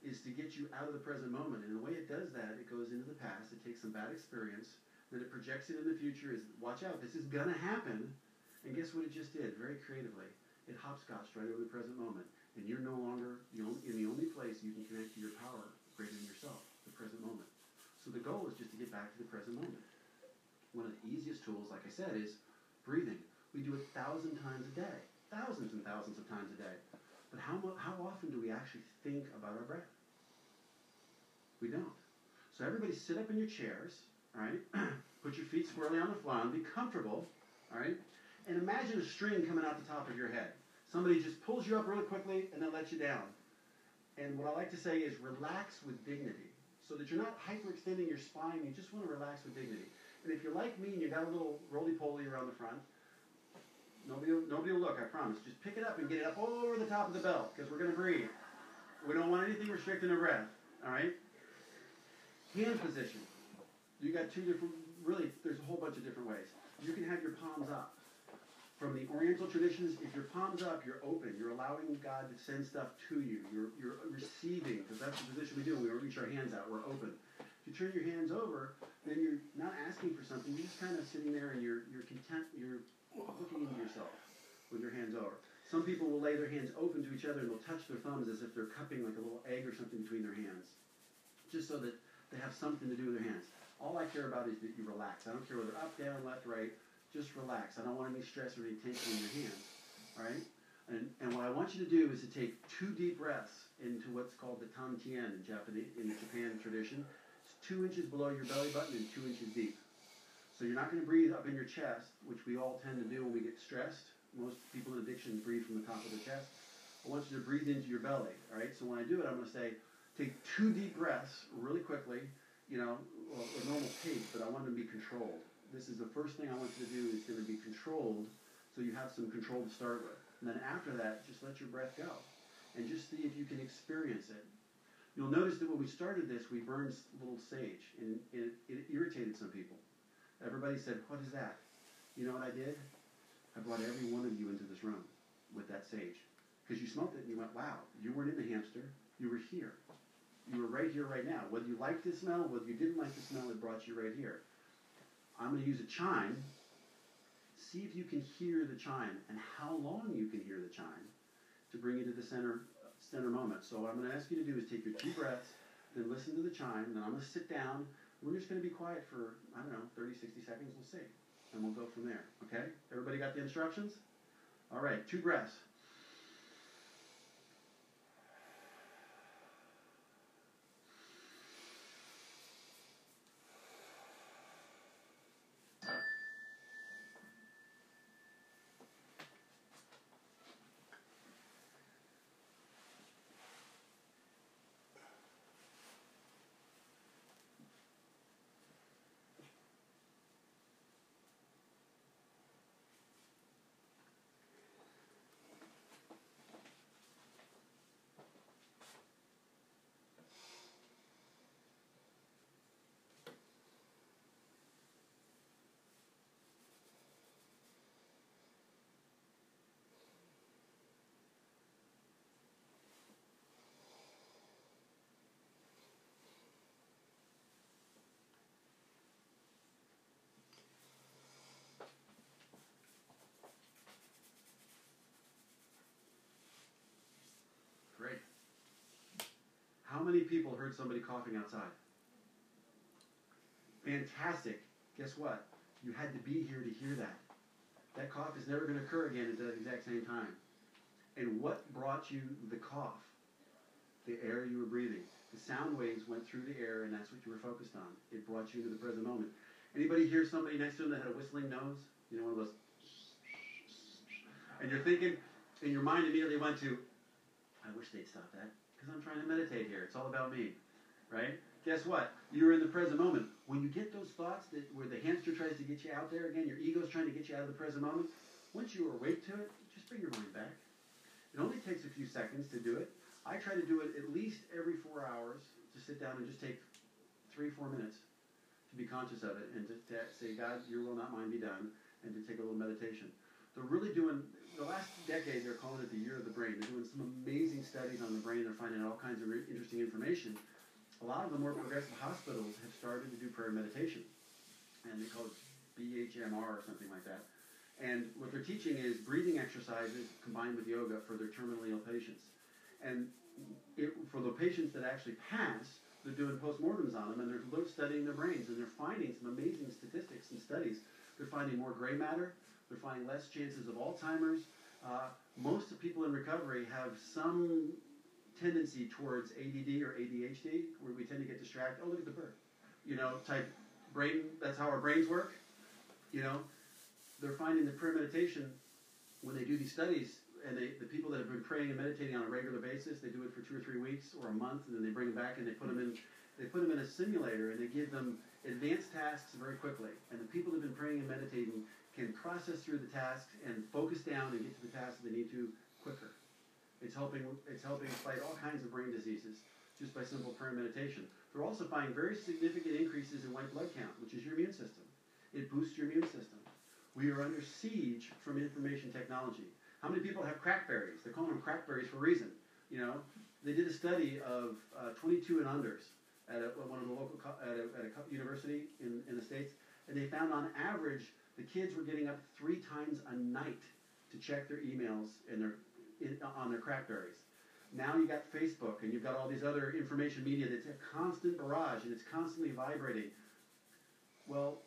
Speaker 3: is to get you out of the present moment. And the way it does that, it goes into the past, it takes some bad experience, then it projects it in the future, is watch out, this is gonna happen. And guess what it just did, very creatively? It hopscotched right over the present moment. And you're no longer the only, in the only place you can connect to your power greater than yourself, the present moment. So the goal is just to get back to the present moment. One of the easiest tools, like I said, is breathing. We do a thousand times a day, thousands and thousands of times a day. But how, how often do we actually think about our breath? We don't. So everybody sit up in your chairs, all right? Put your feet squarely on the floor, and be comfortable, all right? And imagine a string coming out the top of your head. Somebody just pulls you up really quickly and then lets you down. And what I like to say is relax with dignity so that you're not hyperextending your spine. You just want to relax with dignity. And if you're like me and you have got a little roly-poly around the front, nobody, will, nobody will look, I promise. Just pick it up and get it up over the top of the belt because we're going to breathe. We don't want anything restricting the breath, all right? Hand position. You got two different, really, there's a whole bunch of different ways. You can have your palms up from the Oriental traditions, if your palms up, you're open. You're allowing God to send stuff to you. You're, you're receiving, because that's the position we do. We reach our hands out. We're open. If you turn your hands over, then you're not asking for something. You're just kind of sitting there and you're, you're content. You're looking into yourself with your hands over. Some people will lay their hands open to each other and they'll touch their thumbs as if they're cupping like a little egg or something between their hands, just so that they have something to do with their hands. All I care about is that you relax. I don't care whether up, down, left, right just relax. I don't want any stress or any tension in your hands. All right? And, and what I want you to do is to take two deep breaths into what's called the tam tien in Japanese in the Japan tradition. It's two inches below your belly button and two inches deep. So you're not going to breathe up in your chest, which we all tend to do when we get stressed. Most people in addiction breathe from the top of the chest. I want you to breathe into your belly. All right. So when I do it, I'm going to say, take two deep breaths really quickly. You know, a normal pace, but I want them to be controlled this is the first thing I want you to do is going to be controlled, so you have some control to start with. And then after that, just let your breath go, and just see if you can experience it. You'll notice that when we started this, we burned little sage, and it, it irritated some people. Everybody said, "What is that?" You know what I did? I brought every one of you into this room with that sage, because you smelled it and you went, "Wow, you weren't in the hamster. You were here." you were right here, right now. Whether you liked the smell, whether you didn't like the smell, it brought you right here. I'm going to use a chime. See if you can hear the chime and how long you can hear the chime to bring you to the center center moment. So what I'm going to ask you to do is take your two breaths, then listen to the chime, then I'm going to sit down. We're just going to be quiet for, I don't know, 30, 60 seconds, we'll see. And we'll go from there, okay? Everybody got the instructions? All right, two breaths. people heard somebody coughing outside? Fantastic. Guess what? You had to be here to hear that. That cough is never going to occur again at that exact same time. And what brought you the cough? The air you were breathing. The sound waves went through the air, and that's what you were focused on. It brought you to the present moment. Anybody hear somebody next to them that had a whistling nose? You know, one of those. And you're thinking, and your mind immediately went to, I wish they'd stop that because I'm trying to meditate here. It's all about me, right? Guess what? You're in the present moment. When you get those thoughts that where the hamster tries to get you out there again, your ego's trying to get you out of the present moment. Once you're awake to it, just bring your mind back. It only takes a few seconds to do it. I try to do it at least every four hours to sit down and just take three, four minutes to be conscious of it and to, to say, God, your will, not mine, be done, and to take a little meditation. They're really doing the last decade. They're calling it the year of the brain. They're doing some amazing studies on the brain. They're finding out all kinds of re- interesting information. A lot of the more progressive hospitals have started to do prayer meditation, and they call it BHMR or something like that. And what they're teaching is breathing exercises combined with yoga for their terminally ill patients. And it, for the patients that actually pass, they're doing postmortems on them and they're studying their brains and they're finding some amazing statistics and studies. They're finding more gray matter, they're finding less chances of Alzheimer's. Uh, most people in recovery have some tendency towards ADD or ADHD, where we tend to get distracted. Oh, look at the bird. You know, type brain, that's how our brains work. You know, they're finding the prayer meditation, when they do these studies, and they, the people that have been praying and meditating on a regular basis, they do it for two or three weeks or a month, and then they bring them back and they put them in, they put them in a simulator and they give them advanced tasks very quickly. And the people that have been praying and meditating can process through the tasks and focus down and get to the tasks they need to quicker. It's helping, it's helping fight all kinds of brain diseases just by simple prayer and meditation. They're also finding very significant increases in white blood count, which is your immune system. It boosts your immune system. We are under siege from information technology. How many people have crackberries? They're calling them crackberries for a reason. You know, they did a study of uh, 22 and unders at, a, one of the local co- at, a, at a, university in, in the states, and they found on average the kids were getting up three times a night to check their emails and their in, on their crackberries. Now you got Facebook and you've got all these other information media that's a constant barrage and it's constantly vibrating. Well,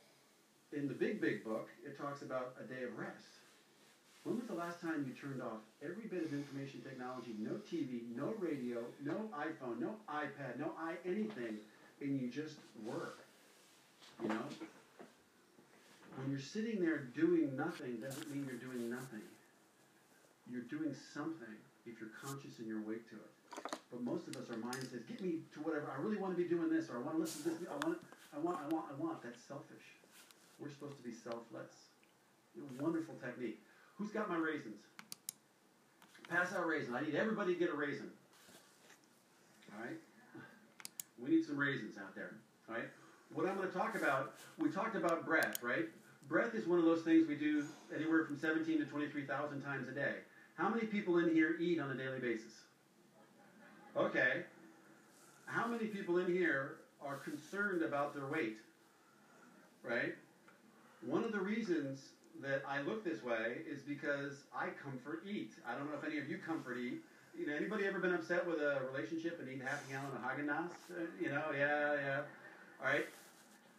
Speaker 3: in the big, big book, it talks about a day of rest. When was the last time you turned off every bit of information technology, no TV, no radio, no iPhone, no iPad, no i anything, and you just work? You know? When you're sitting there doing nothing, doesn't mean you're doing nothing. You're doing something if you're conscious and you're awake to it. But most of us, our mind says, "Get me to whatever. I really want to be doing this, or I want to listen to this. I want, I want, I want, I want." That's selfish. We're supposed to be selfless. Wonderful technique. Who's got my raisins? Pass out raisins. I need everybody to get a raisin. All right. We need some raisins out there. All right. What I'm going to talk about, we talked about breath, right? breath is one of those things we do anywhere from 17 to 23,000 times a day. How many people in here eat on a daily basis? Okay. How many people in here are concerned about their weight? Right? One of the reasons that I look this way is because I comfort eat. I don't know if any of you comfort eat. You know, anybody ever been upset with a relationship and eat half a gallon of Haagen Dazs? Uh, you know, yeah, yeah. All right,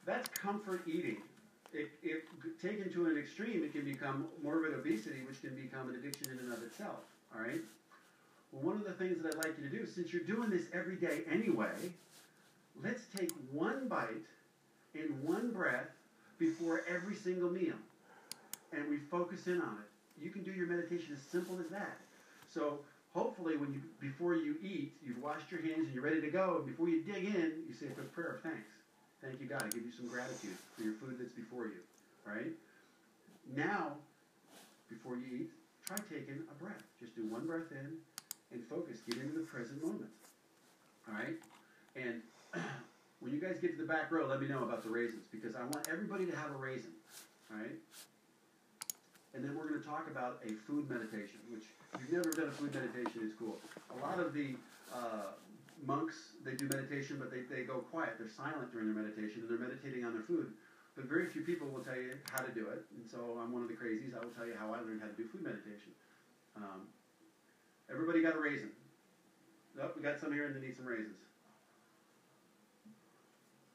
Speaker 3: that's comfort eating it, it, taken to an extreme, it can become morbid obesity, which can become an addiction in and of itself. All right. Well, one of the things that I'd like you to do, since you're doing this every day anyway, let's take one bite in one breath before every single meal, and we focus in on it. You can do your meditation as simple as that. So hopefully, when you before you eat, you've washed your hands and you're ready to go. And before you dig in, you say a quick prayer of thanks. Thank you, God. I give you some gratitude for your food that's before you. Right? Now, before you eat, try taking a breath. Just do one breath in and focus. Get into the present moment. All right? And when you guys get to the back row, let me know about the raisins because I want everybody to have a raisin. All right? And then we're going to talk about a food meditation, which if you've never done a food meditation, it's cool. A lot of the uh, monks, they do meditation, but they, they go quiet. They're silent during their meditation, and they're meditating on their food. But very few people will tell you how to do it. And so I'm one of the crazies. I will tell you how I learned how to do food meditation. Um, everybody got a raisin. Nope, we got some here and they need some raisins.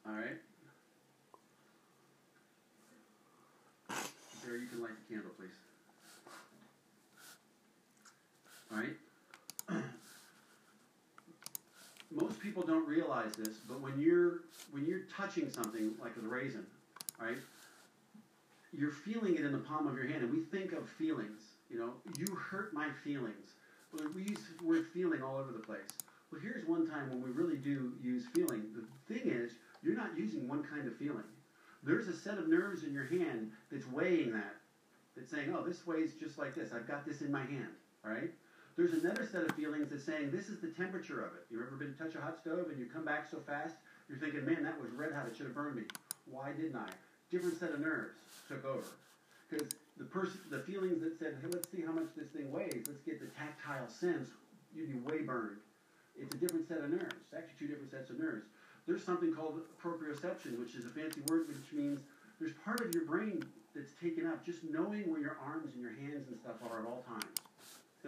Speaker 3: All right. Sarah, you can light the candle, please. All right. most people don't realize this, but when you're when you're touching something like the raisin, right? You're feeling it in the palm of your hand, and we think of feelings. You know, you hurt my feelings. We use the word feeling all over the place. Well, here's one time when we really do use feeling. The thing is, you're not using one kind of feeling. There's a set of nerves in your hand that's weighing that. That's saying, oh, this weighs just like this. I've got this in my hand. All right? There's another set of feelings that's saying this is the temperature of it. You've ever been to touch a hot stove and you come back so fast, you're thinking, man, that was red hot. It should have burned me. Why didn't I? Different set of nerves took over because the person, the feelings that said, hey, let's see how much this thing weighs. Let's get the tactile sense. You'd be way burned. It's a different set of nerves. It's actually, two different sets of nerves. There's something called proprioception, which is a fancy word which means there's part of your brain that's taken up just knowing where your arms and your hands and stuff are at all times.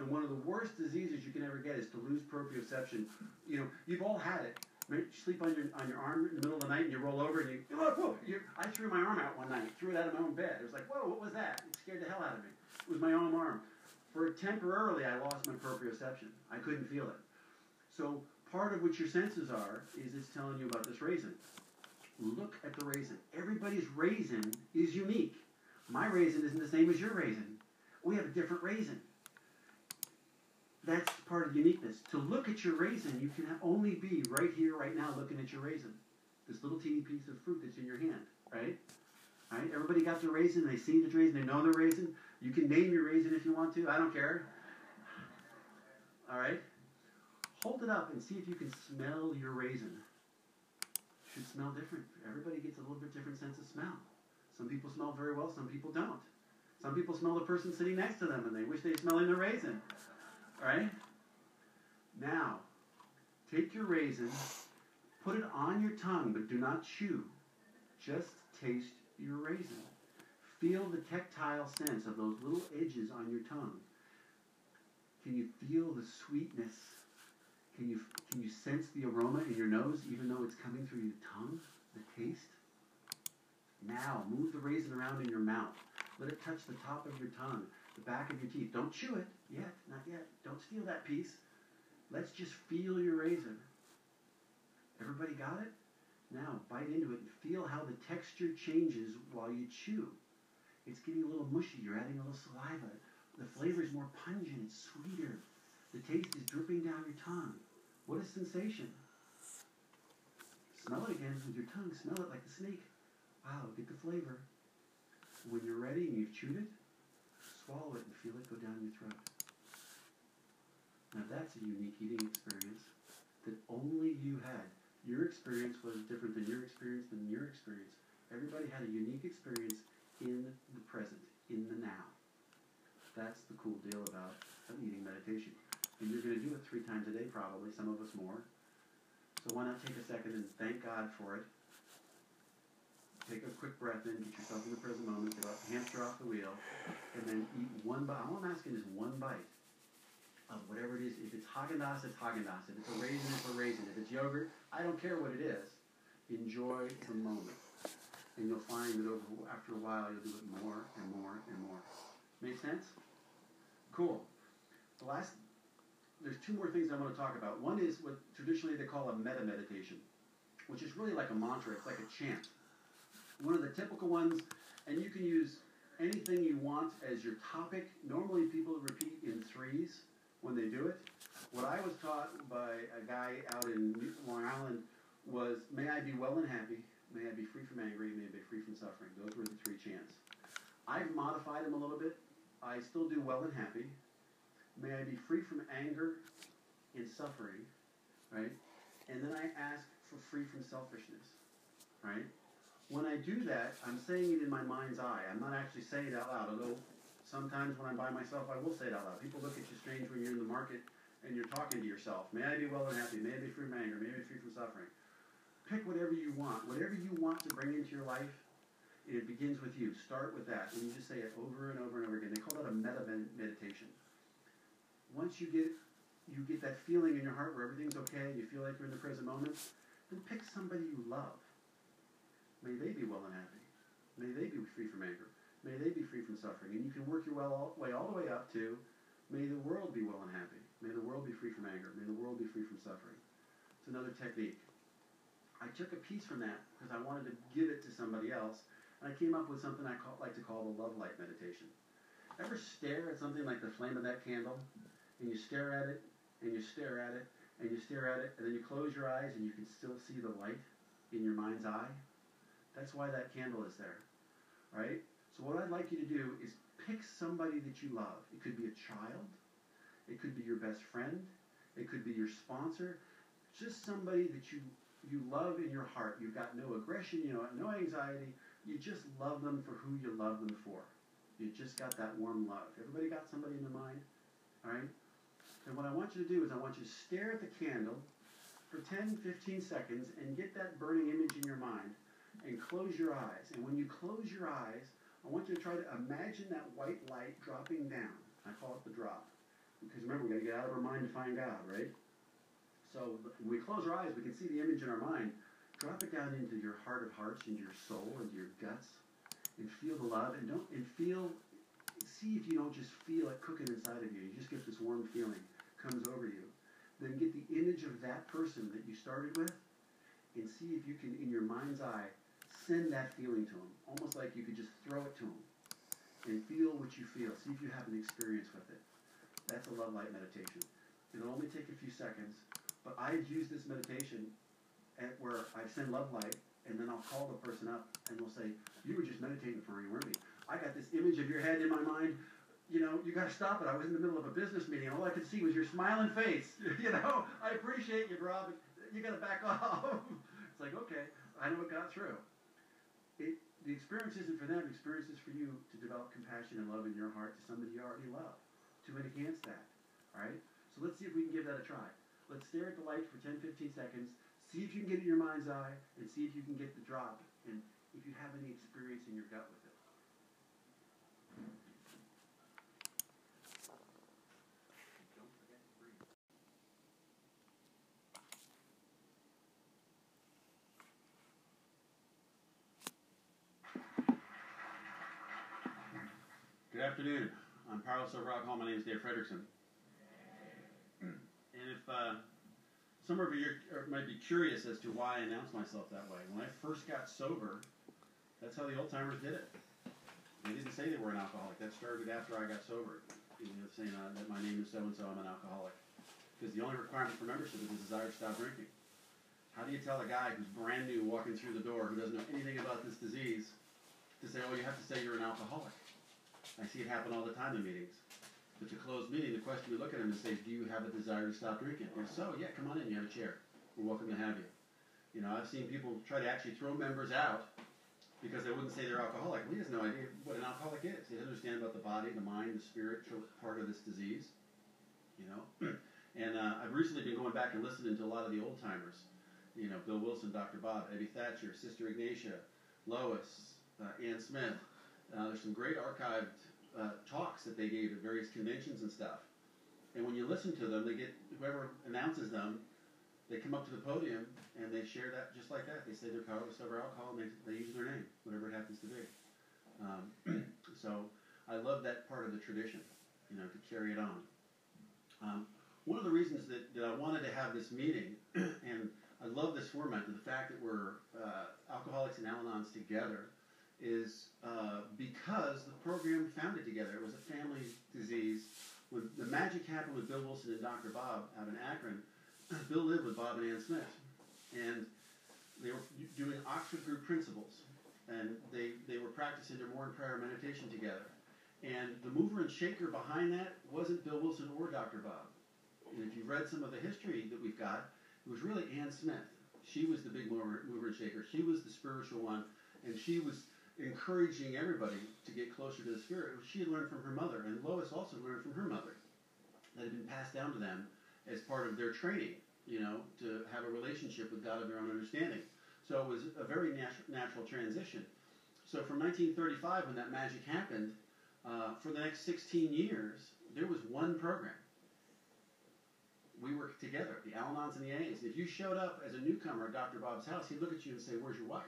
Speaker 3: And one of the worst diseases you can ever get is to lose proprioception. You know, you've all had it. you sleep on your on your arm in the middle of the night, and you roll over, and you, oh, whoa, you I threw my arm out one night, threw it out of my own bed. It was like, whoa, what was that? It scared the hell out of me. It was my own arm. For temporarily, I lost my proprioception. I couldn't feel it. So part of what your senses are is it's telling you about this raisin. Look at the raisin. Everybody's raisin is unique. My raisin isn't the same as your raisin. We have a different raisin that's part of uniqueness. To look at your raisin, you can only be right here, right now, looking at your raisin. This little teeny piece of fruit that's in your hand, right? All right. Everybody got their raisin. They seen the raisin. They know the raisin. You can name your raisin if you want to. I don't care. All right. Hold it up and see if you can smell your raisin. It should smell different. Everybody gets a little bit different sense of smell. Some people smell very well. Some people don't. Some people smell the person sitting next to them and they wish they smelled their raisin right? Now, take your raisin, put it on your tongue, but do not chew. Just taste your raisin. Feel the tactile sense of those little edges on your tongue. Can you feel the sweetness? Can you, can you sense the aroma in your nose, even though it's coming through your tongue, the taste? Now, move the raisin around in your mouth. Let it touch the top of your tongue the back of your teeth. Don't chew it yet, not yet. Don't steal that piece. Let's just feel your raisin. Everybody got it? Now bite into it and feel how the texture changes while you chew. It's getting a little mushy. You're adding a little saliva. The flavor is more pungent. It's sweeter. The taste is dripping down your tongue. What a sensation. Smell it again with your tongue. Smell it like a snake. Wow, get the flavor. When you're ready and you've chewed it, swallow it and feel it go down your throat. Now that's a unique eating experience that only you had. Your experience was different than your experience than your experience. Everybody had a unique experience in the present, in the now. That's the cool deal about eating meditation. And you're going to do it three times a day probably, some of us more. So why not take a second and thank God for it take a quick breath in, get yourself in the present moment, get that hamster off the wheel, and then eat one bite. All I'm asking is one bite of whatever it is. If it's Haagen-Dazs, it's Haagen-Dazs. If it's a raisin, it's a raisin. If it's yogurt, I don't care what it is. Enjoy the moment. And you'll find that over, after a while, you'll do it more and more and more. Make sense? Cool. The last, there's two more things I want to talk about. One is what traditionally they call a metta meditation, which is really like a mantra. It's like a chant one of the typical ones, and you can use anything you want as your topic. Normally, people repeat in threes when they do it. What I was taught by a guy out in Long Island was, "May I be well and happy. May I be free from anger. May I be free from suffering." Those were the three chants. I've modified them a little bit. I still do well and happy. May I be free from anger and suffering, right? And then I ask for free from selfishness, right? when I do that, I'm saying it in my mind's eye. I'm not actually saying it out loud, although sometimes when I'm by myself, I will say it out loud. People look at you strange when you're in the market and you're talking to yourself. May I be well and happy? May I be free from anger? May I be free from suffering? Pick whatever you want. Whatever you want to bring into your life, it begins with you. Start with that. And you just say it over and over and over again. They call that a metta meditation. Once you get you get that feeling in your heart where everything's okay and you feel like you're in the present moment, then pick somebody you love May they be well and happy. May they be free from anger. May they be free from suffering. And you can work your well way all the way up to may the world be well and happy. May the world be free from anger. May the world be free from suffering. It's another technique. I took a piece from that because I wanted to give it to somebody else, and I came up with something I call, like to call the love light meditation. Ever stare at something like the flame of that candle, and you stare at it, and you stare at it, and you stare at it, and then you close your eyes and you can still see the light in your mind's eye? That's why that candle is there, right? So what I'd like you to do is pick somebody that you love. It could be a child. It could be your best friend. It could be your sponsor. Just somebody that you, you love in your heart. You've got no aggression. You know, no anxiety. You just love them for who you love them for. You just got that warm love. Everybody got somebody in their mind? All right? And what I want you to do is I want you to stare at the candle for 10, 15 seconds and get that burning image in your mind and close your eyes. And when you close your eyes, I want you to try to imagine that white light dropping down. I call it the drop. Because remember, we've got to get out of our mind to find God, right? So when we close our eyes, we can see the image in our mind. Drop it down into your heart of hearts, into your soul, into your guts, and feel the love. And don't and feel, see if you don't just feel it cooking inside of you. You just get this warm feeling comes over you. Then get the image of that person that you started with, and see if you can, in your mind's eye, send that feeling to them, almost like you could just throw it to them and feel what you feel. See if you have an experience with it. That's a love light meditation. It'll only take a few seconds, but I've used this meditation at where I send love light, and then I'll call the person up, and we'll say, "You were just meditating for me, weren't you? I got this image of your head in my mind. You know, you got to stop it. I was in the middle of a business meeting, all I could see was your smiling face. you know, I appreciate you, Rob. You got to back off. it's like, okay, I know it got through the experience isn't for them. The experience is for you to develop compassion and love in your heart to somebody you already love, to enhance that. All right? So let's see if we can give that a try. Let's stare at the light for 10, 15 seconds, see if you can get in your mind's eye, and see if you can get the drop, and if you have any experience in your gut with afternoon. I'm Powerless Over Alcohol. My name is Dave Fredrickson. Hmm. And if uh, some of you might be curious as to why I announced myself that way, when I first got sober, that's how the old timers did it. They didn't say they were an alcoholic. That started after I got sober. You know, saying uh, that my name is so and so, I'm an alcoholic. Because the only requirement for membership is a desire to stop drinking. How do you tell a guy who's brand new walking through the door, who doesn't know anything about this disease, to say, oh, you have to say you're an alcoholic? I see it happen all the time in meetings. If it's a closed meeting, the question you look at them and say, do you have a desire to stop drinking? If so, yeah, come on in. You have a chair. We're welcome to have you. You know, I've seen people try to actually throw members out because they wouldn't say they're alcoholic. Well, he has no idea what an alcoholic is. He doesn't understand about the body, the mind, the spiritual part of this disease. You know, and uh, I've recently been going back and listening to a lot of the old timers. You know, Bill Wilson, Dr. Bob, Eddie Thatcher, Sister Ignatia, Lois, uh, Ann Smith, uh, there's some great archived uh, talks that they gave at various conventions and stuff. And when you listen to them, they get whoever announces them, they come up to the podium and they share that just like that. They say they're powerless over alcohol and they, they use their name, whatever it happens to be. Um, so I love that part of the tradition, you know, to carry it on. Um, one of the reasons that, that I wanted to have this meeting, and I love this format, the fact that we're uh, alcoholics and Al-Anons together is uh, because the program found it together. It was a family disease. When the magic happened with Bill Wilson and Dr. Bob out in Akron, Bill lived with Bob and Ann Smith, and they were doing Oxford Group principles, and they, they were practicing their morning prayer meditation together. And the mover and shaker behind that wasn't Bill Wilson or Dr. Bob. And if you've read some of the history that we've got, it was really Ann Smith. She was the big mover, mover and shaker. She was the spiritual one, and she was encouraging everybody to get closer to the Spirit, which she had learned from her mother, and Lois also learned from her mother, that had been passed down to them as part of their training, you know, to have a relationship with God of their own understanding. So it was a very natural transition. So from 1935, when that magic happened, uh, for the next 16 years, there was one program. We worked together, the Al Anons and the A's. And if you showed up as a newcomer at Dr. Bob's house, he'd look at you and say, Where's your wife?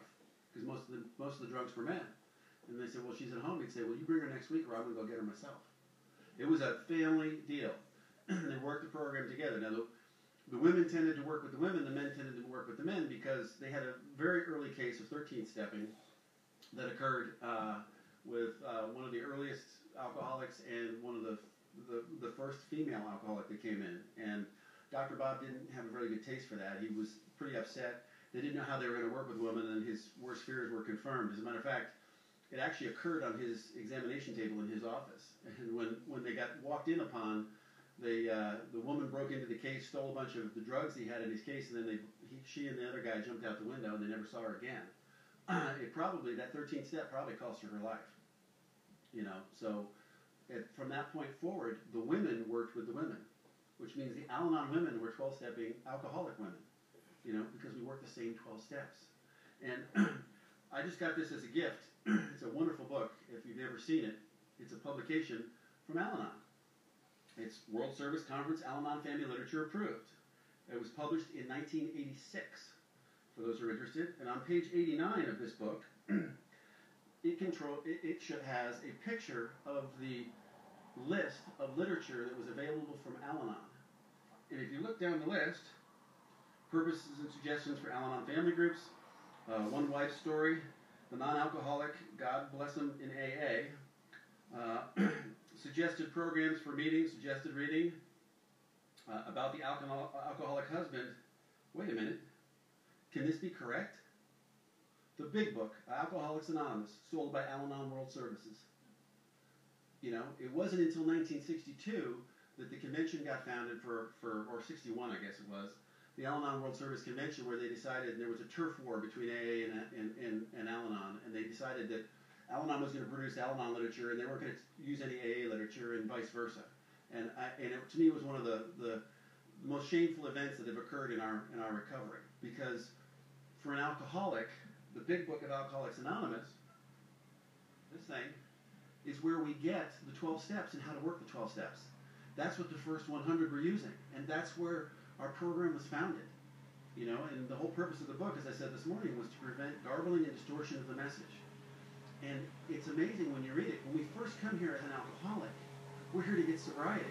Speaker 3: because most of the most of the drugs were men. And they said, well, she's at home. He'd say, well, you bring her next week, or I'm going to go get her myself. It was a family deal. they worked the program together. Now, the, the women tended to work with the women, the men tended to work with the men because they had a very early case of 13 stepping that occurred uh, with uh, one of the earliest alcoholics and one of the, the, the first female alcoholic that came in. And Dr. Bob didn't have a very good taste for that. He was pretty upset they didn't know how they were going to work with women, and his worst fears were confirmed. As a matter of fact, it actually occurred on his examination table in his office. And when, when they got walked in upon, they, uh, the woman broke into the case, stole a bunch of the drugs he had in his case, and then they, he, she and the other guy jumped out the window, and they never saw her again. it probably that 13th step probably cost her her life. You know, so it, from that point forward, the women worked with the women, which means the Al-Anon women were 12-stepping alcoholic women you know, because we work the same 12 steps. And I just got this as a gift. it's a wonderful book. If you've never seen it, it's a publication from Al Anon. It's World Service Conference Al Anon Family Literature Approved. It was published in 1986, for those who are interested. And on page 89 of this book, it, control, it, it should, has a picture of the list of literature that was available from Al Anon. And if you look down the list, purposes and suggestions for Al Anon family groups, uh, One Wife Story, The Non Alcoholic, God Bless Him in AA, uh, suggested programs for meetings, suggested reading uh, about the alcohol- alcoholic husband. Wait a minute, can this be correct? The Big Book, Alcoholics Anonymous, sold by Al Anon World Services. You know, it wasn't until 1962 that the convention got founded for, for or 61, I guess it was, the Al-Anon World Service Convention where they decided there was a turf war between AA and, and, and, and Al-Anon, and they decided that Al-Anon was going to produce Al-Anon literature, and they weren't going to use any AA literature, and vice versa. And, I, and it, to me, it was one of the, the most shameful events that have occurred in our in our recovery, because for an alcoholic, the Big Book of Alcoholics Anonymous, this thing, is where we get the 12 steps and how to work the 12 steps. That's what the first 100 were using, and that's where our program was founded. You know, and the whole purpose of the book, as I said this morning, was to prevent garbling and distortion of the message. And it's amazing when you read it. When we first come here as an alcoholic, we're here to get sobriety,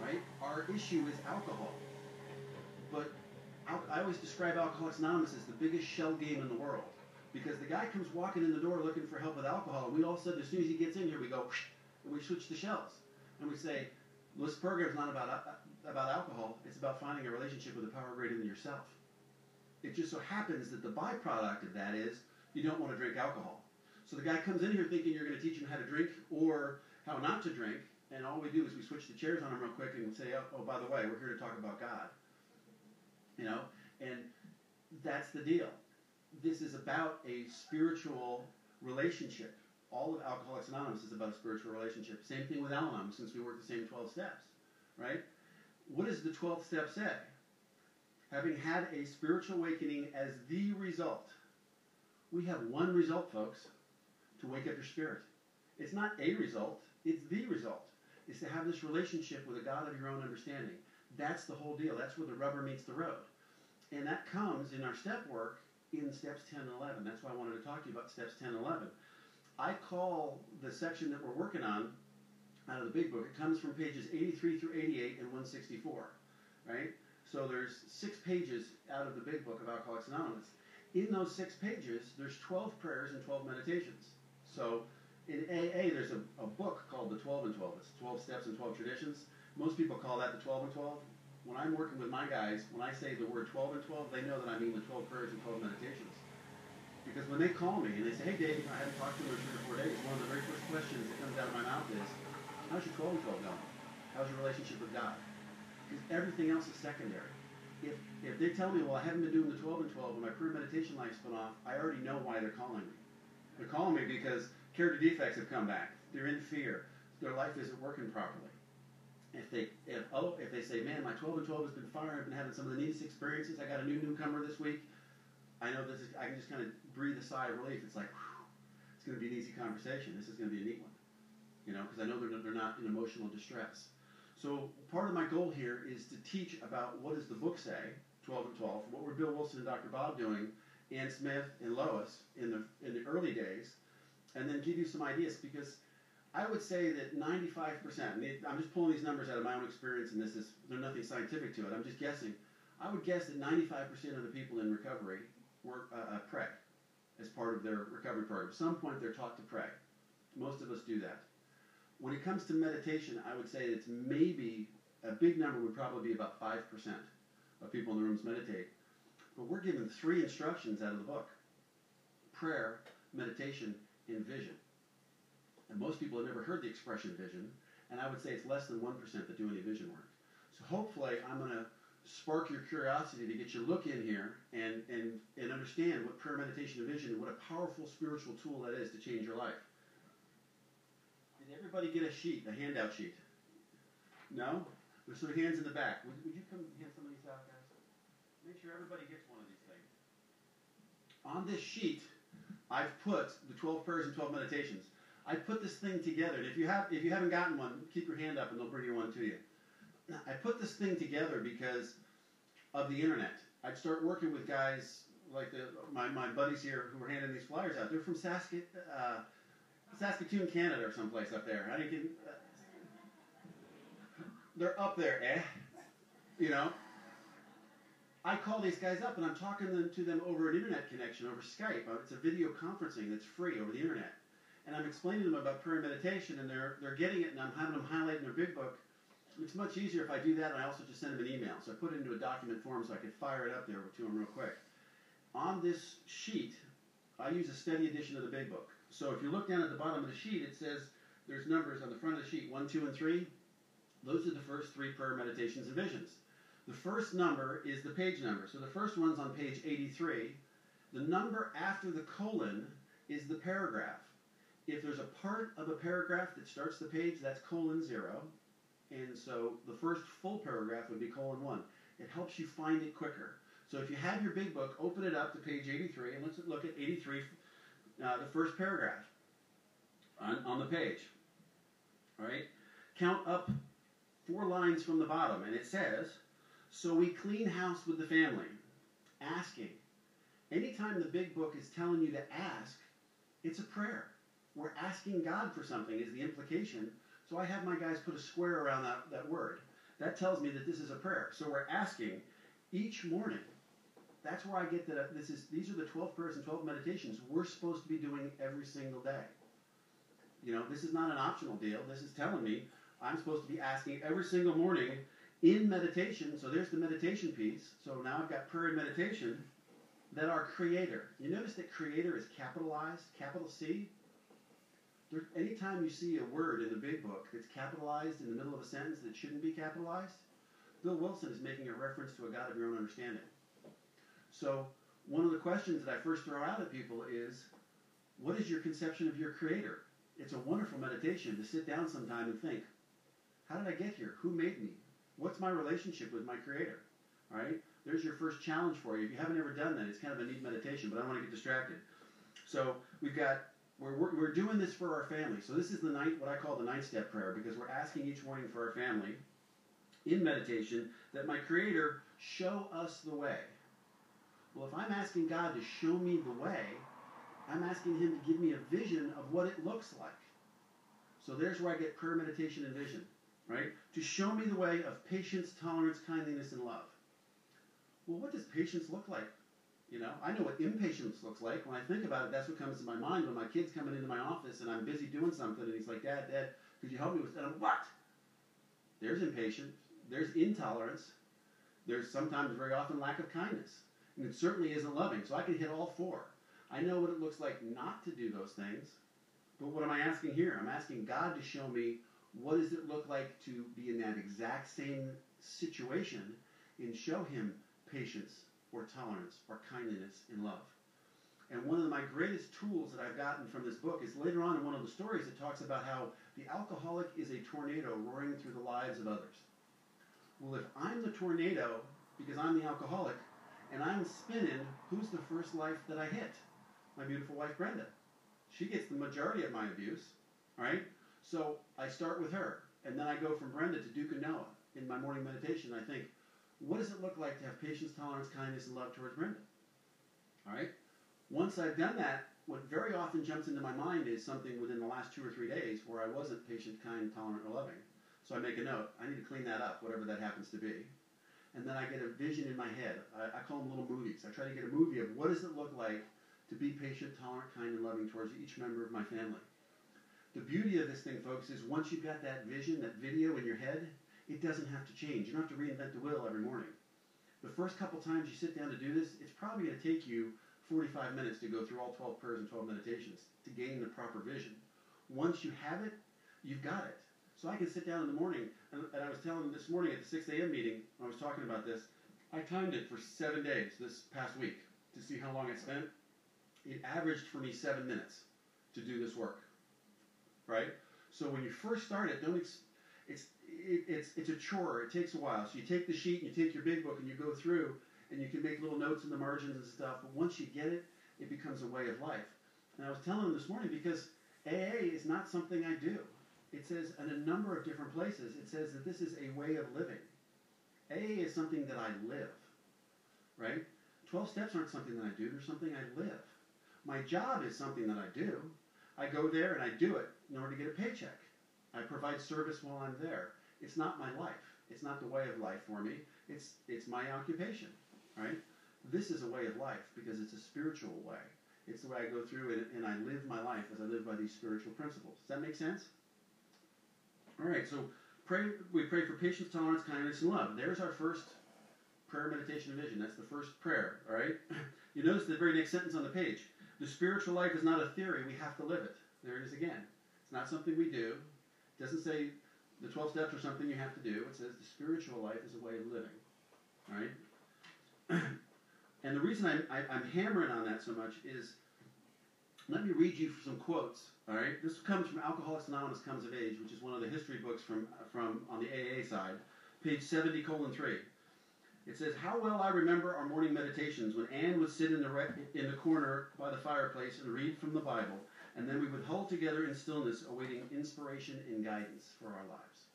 Speaker 3: right? Our issue is alcohol. But I always describe Alcoholics Anonymous as the biggest shell game in the world because the guy comes walking in the door looking for help with alcohol, and we all of a sudden, as soon as he gets in here, we go, and we switch the shells, and we say, this program's not about about alcohol, it's about finding a relationship with a power greater than yourself. It just so happens that the byproduct of that is you don't want to drink alcohol. So the guy comes in here thinking you're going to teach him how to drink or how not to drink, and all we do is we switch the chairs on him real quick and say, oh, oh by the way, we're here to talk about God. You know, and that's the deal. This is about a spiritual relationship. All of Alcoholics Anonymous is about a spiritual relationship. Same thing with Al Anon, since we work the same 12 steps, right? what does the 12th step say? Having had a spiritual awakening as the result, we have one result, folks, to wake up your spirit. It's not a result, it's the result. It's to have this relationship with a God of your own understanding. That's the whole deal. That's where the rubber meets the road. And that comes in our step work in steps 10 and 11. That's why I wanted to talk to you about steps 10 and 11. I call the section that we're working on out of the big book. It comes from pages 83 through 88 and 164, right? So there's six pages out of the big book of Alcoholics Anonymous. In those six pages, there's 12 prayers and 12 meditations. So in AA, there's a, a book called the 12 and 12. It's 12 Steps and 12 Traditions. Most people call that the 12 and 12. When I'm working with my guys, when I say the word 12 and 12, they know that I mean the 12 prayers and 12 meditations. Because when they call me and they say, hey, Dave, I haven't talked to you in three or four days, one of the very first questions that comes out of my mouth is, How's your 12 12 going? How's your relationship with God? Because everything else is secondary. If, if they tell me, well, I haven't been doing the 12 and 12 and my career meditation life's been off, I already know why they're calling me. They're calling me because character defects have come back. They're in fear. Their life isn't working properly. If they if oh if they say, man, my 12 and 12 has been fine. I've been having some of the neatest experiences. I got a new newcomer this week. I know this. Is, I can just kind of breathe a sigh of relief. It's like, whew, it's going to be an easy conversation. This is going to be a neat one you know, because I know they're, they're not in emotional distress. So part of my goal here is to teach about what does the book say, 12 and 12, what were Bill Wilson and Dr. Bob doing, Anne Smith and Lois in the, in the early days, and then give you some ideas because I would say that 95%, I'm just pulling these numbers out of my own experience, and this is, there's nothing scientific to it, I'm just guessing. I would guess that 95% of the people in recovery were uh, uh pray as part of their recovery program. At some point, they're taught to pray. Most of us do that. When it comes to meditation, I would say it's maybe a big number would probably be about 5% of people in the rooms meditate. But we're given three instructions out of the book prayer, meditation, and vision. And most people have never heard the expression vision, and I would say it's less than 1% that do any vision work. So hopefully, I'm going to spark your curiosity to get you look in here and, and, and understand what prayer, meditation, and vision, and what a powerful spiritual tool that is to change your life everybody get a sheet, a handout sheet? No? There's some hands in the back. Would, would you come hand some of these out, guys? Make sure everybody gets one of these things. On this sheet, I've put the 12 prayers and 12 meditations. I put this thing together. And if you have if you haven't gotten one, keep your hand up and they'll bring you one to you. I put this thing together because of the internet. I'd start working with guys like the, my, my buddies here who were handing these flyers out. They're from Saskatchewan. Uh, Saskatoon, Canada, or someplace up there. How do you get? they're up there, eh? You know. I call these guys up and I'm talking them, to them over an internet connection, over Skype. Uh, it's a video conferencing that's free over the internet. And I'm explaining to them about prayer meditation, and they're, they're getting it, and I'm having them highlight in their big book. It's much easier if I do that, and I also just send them an email. So I put it into a document form so I could fire it up there to them real quick. On this sheet, I use a study edition of the big book. So if you look down at the bottom of the sheet, it says there's numbers on the front of the sheet one, two, and three. Those are the first three prayer meditations and visions. The first number is the page number. So the first one's on page 83. The number after the colon is the paragraph. If there's a part of a paragraph that starts the page, that's colon zero. And so the first full paragraph would be colon one. It helps you find it quicker. So if you have your big book, open it up to page 83 and let's look at 83 uh, the first paragraph on, on the page. All right? Count up four lines from the bottom, and it says, So we clean house with the family, asking. Anytime the big book is telling you to ask, it's a prayer. We're asking God for something, is the implication. So I have my guys put a square around that, that word. That tells me that this is a prayer. So we're asking each morning that's where I get that uh, this is these are the 12 prayers and 12 meditations we're supposed to be doing every single day. You know, this is not an optional deal. This is telling me I'm supposed to be asking every single morning in meditation. So there's the meditation piece. So now I've got prayer and meditation that our creator. You notice that creator is capitalized, capital C. There, anytime you see a word in the big book that's capitalized in the middle of a sentence that shouldn't be capitalized, Bill Wilson is making a reference to a God of your own understanding. So, one of the questions that I first throw out at people is what is your conception of your creator? It's a wonderful meditation to sit down sometime and think, how did I get here? Who made me? What's my relationship with my creator? All right? There's your first challenge for you. If you haven't ever done that, it's kind of a neat meditation, but I don't want to get distracted. So, we've got we're, we're, we're doing this for our family. So this is the ninth, what I call the ninth step prayer, because we're asking each morning for our family in meditation that my Creator show us the way. Well, if I'm asking God to show me the way, I'm asking Him to give me a vision of what it looks like. So there's where I get prayer, meditation, and vision, right? To show me the way of patience, tolerance, kindliness, and love. Well, what does patience look like? You know, I know what impatience looks like. When I think about it, that's what comes to my mind when my kid's coming into my office and I'm busy doing something and he's like, Dad, Dad, could you help me with that? What? There's impatience. There's intolerance. There's sometimes very often lack of kindness. And it certainly isn't loving. So I can hit all four. I know what it looks like not to do those things. But what am I asking here? I'm asking God to show me what does it look like to be in that exact same situation and show him patience or tolerance or kindness and love. And one of my greatest tools that I've gotten from this book is later on in one of the stories it talks about how the alcoholic is a tornado roaring through the lives of others. Well, if I'm the tornado because I'm the alcoholic, and I'm spinning, who's the first life that I hit? My beautiful wife, Brenda. She gets the majority of my abuse, right? So I start with her, and then I go from Brenda to Duke and Noah in my morning meditation. I think, what does it look like to have patience, tolerance, kindness, and love towards Brenda? All right? Once I've done that, what very often jumps into my mind is something within the last two or three days where I wasn't patient, kind, tolerant, or loving. So I make a note. I need to clean that up, whatever that happens to be and then I get a vision in my head. I, I, call them little movies. I try to get a movie of what does it look like to be patient, tolerant, kind, and loving towards each member of my family. The beauty of this thing, folks, is once you've got that vision, that video in your head, it doesn't have to change. You don't have to reinvent the wheel every morning. The first couple times you sit down to do this, it's probably going to take you 45 minutes to go through all 12 prayers and 12 meditations to gain the proper vision. Once you have it, you've got it. So I can sit down in the morning, and, and I was telling him this morning at the 6 a.m. meeting, I was talking about this, I timed it for seven days this past week to see how long I spent. It averaged for me seven minutes to do this work, right? So when you first start it, don't ex- it's it, it's it's a chore. It takes a while. So you take the sheet, and you take your big book, and you go through, and you can make little notes in the margins and stuff. But once you get it, it becomes a way of life. And I was telling him this morning because AA is not something I do it says in a number of different places, it says that this is a way of living. A is something that I live, right? 12 steps aren't something that I do, they're something I live. My job is something that I do. I go there and I do it in order to get a paycheck. I provide service while I'm there. It's not my life. It's not the way of life for me. It's, it's my occupation, right? This is a way of life because it's a spiritual way. It's the way I go through and I live my life as I live by these spiritual principles. Does that make sense? All right, so pray. We pray for patience, tolerance, kindness, and love. There's our first prayer, meditation, and vision. That's the first prayer. All right. You notice the very next sentence on the page. The spiritual life is not a theory. We have to live it. There it is again. It's not something we do. It doesn't say the 12 steps are something you have to do. It says the spiritual life is a way of living. All right. and the reason I, I, I'm hammering on that so much is let me read you some quotes. All right, this comes from Alcoholics Anonymous Comes of Age, which is one of the history books from from on the AA side, page seventy colon three. It says, "How well I remember our morning meditations when Anne would sit in the re- in the corner by the fireplace and read from the Bible, and then we would huddle together in stillness, awaiting inspiration and guidance for our lives."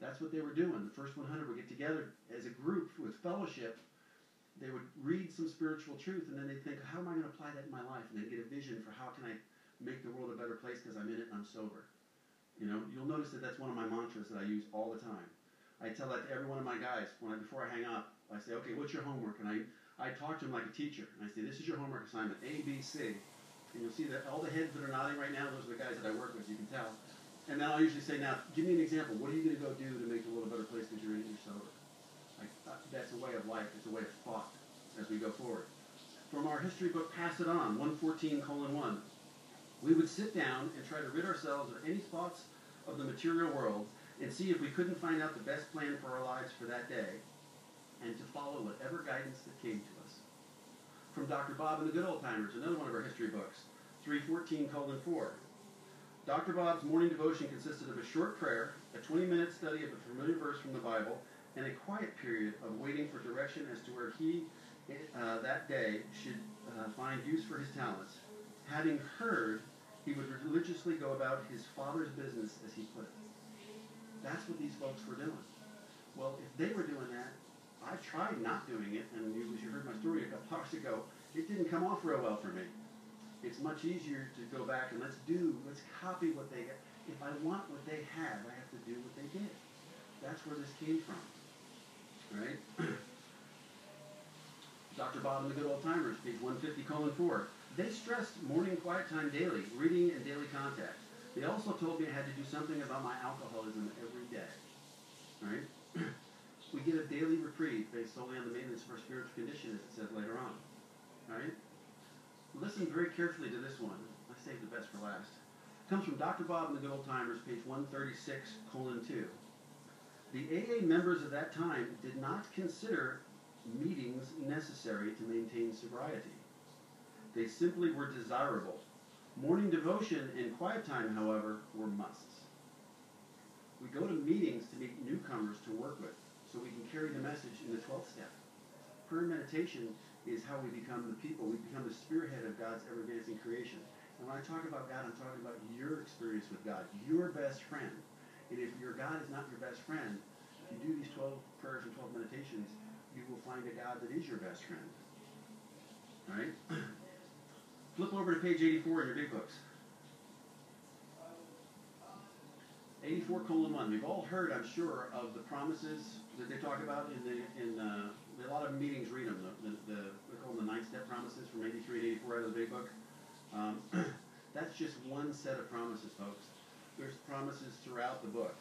Speaker 3: That's what they were doing. The first 100 would get together as a group with fellowship they would read some spiritual truth and then they'd think, how am I going to apply that in my life? And they'd get a vision for how can I make the world a better place because I'm in it and I'm sober. You know, you'll notice that that's one of my mantras that I use all the time. I tell that to every one of my guys when I, before I hang up. I say, okay, what's your homework? And I, I talk to them like a teacher. And I say, this is your homework assignment, A, B, C. And you'll see that all the heads that are nodding right now, those are the guys that I work with, you can tell. And then I'll usually say, now, give me an example. What are you going to go do to make the world a better place because you're in it and you're sober? that's a way of life. It's a way of thought as we go forward. From our history book, Pass It On, 114 colon 1. We would sit down and try to rid ourselves of any thoughts of the material world and see if we couldn't find out the best plan for our lives for that day and to follow whatever guidance that came to us. From Dr. Bob and the Good Old Timers, another one of our history books, 314 colon 4. Dr. Bob's morning devotion consisted of a short prayer, a 20 minute study of a familiar verse from the Bible, and a quiet period of waiting for direction as to where he uh, that day should uh, find use for his talents. Having heard, he would religiously go about his father's business, as he put it. That's what these folks were doing. Well, if they were doing that, I tried not doing it, and you, you heard my story a couple hours ago. It didn't come off real well for me. It's much easier to go back and let's do, let's copy what they got. If I want what they had, I have to do what they did. That's where this came from right? Dr. Bob and the Good Old Timers, page 150, colon 4. They stressed morning quiet time daily, reading and daily contact. They also told me I had to do something about my alcoholism every day. Right? we get a daily reprieve based solely on the maintenance of our spiritual condition, as it says later on. Right? Listen very carefully to this one. I saved the best for last. It comes from Dr. Bob and the Good Old Timers, page 136, colon 2. The AA members of that time did not consider meetings necessary to maintain sobriety. They simply were desirable. Morning devotion and quiet time, however, were musts. We go to meetings to meet newcomers to work with so we can carry the message in the 12th step. Prayer meditation is how we become the people. We become the spearhead of God's ever-advancing creation. And when I talk about God, I'm talking about your experience with God, your best friend and if your God is not your best friend, if you do these 12 prayers and 12 meditations, you will find a God that is your best friend. All right? Flip over to page 84 in your big books. 84 colon 1. We've all heard, I'm sure, of the promises that they talk about in the, in a lot of meetings read them. The, the, the, we call them the nine step promises from 83 and 84 out of the big book. Um, that's just one set of promises, folks. There's promises throughout the book.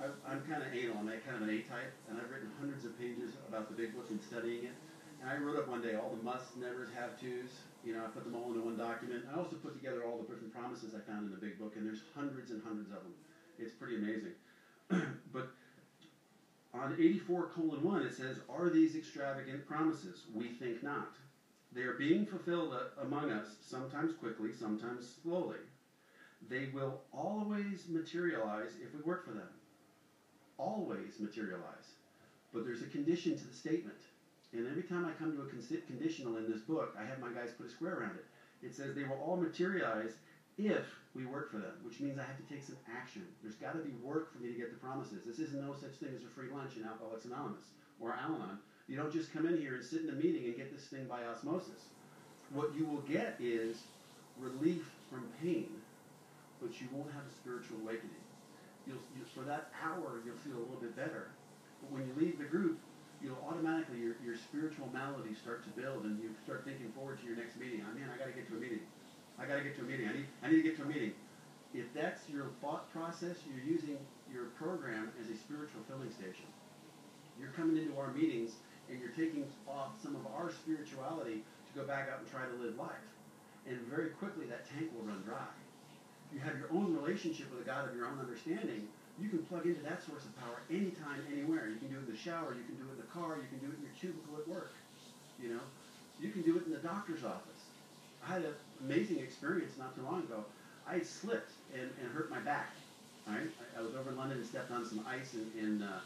Speaker 3: I, am kind of anal. I'm kind of an A-type, and I've written hundreds of pages about the big book and studying it. And I wrote up one day all the musts, nevers, have-tos. You know, I put them all into one document. I also put together all the different promises I found in the big book, and there's hundreds and hundreds of them. It's pretty amazing. but on 84 colon 1, it says, Are these extravagant promises? We think not. They are being fulfilled uh, among us, sometimes quickly, sometimes slowly. They will always materialize if we work for them. Always materialize. But there's a condition to the statement. And every time I come to a conditional in this book, I have my guys put a square around it. It says they will all materialize if we work for them, which means I have to take some action. There's got to be work for me to get the promises. This is no such thing as a free lunch in Alcoholics Anonymous or Al You don't just come in here and sit in a meeting and get this thing by osmosis. What you will get is relief from pain but you won't have a spiritual awakening. You'll, you, for that hour, you'll feel a little bit better. But when you leave the group, you'll automatically, your, your spiritual malady start to build, and you start thinking forward to your next meeting. I mean, I got to get to a meeting. I got to get to a meeting. I need, I need to get to a meeting. If that's your thought process, you're using your program as a spiritual filling station. You're coming into our meetings and you're taking off some of our spirituality to go back out and try to live life. And very quickly, that tank will run dry you have your own relationship with a God of your own understanding, you can plug into that source of power anytime, anywhere. You can do it in the shower, you can do it in the car, you can do it in your cubicle at work. You know, you can do it in the doctor's office. I had an amazing experience not too long ago. I had slipped and, and hurt my back. All right, I, I was over in London and stepped on some ice and, and uh,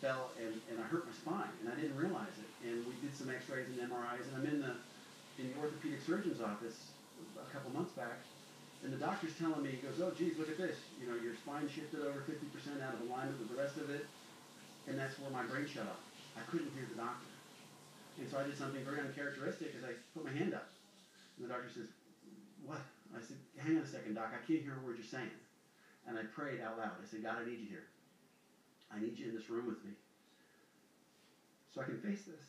Speaker 3: fell and, and I hurt my spine and I didn't realize it. And we did some X-rays and MRIs and I'm in the in the orthopedic surgeon's office a couple months back and the doctor's telling me, he goes, oh, geez, look at this. You know, your spine shifted over 50% out of alignment with the rest of it. And that's where my brain shut off. I couldn't hear the doctor. And so I did something very uncharacteristic as I put my hand up. And the doctor says, what? I said, hang on a second, doc. I can't hear a word you're saying. And I prayed out loud. I said, God, I need you here. I need you in this room with me so I can face this.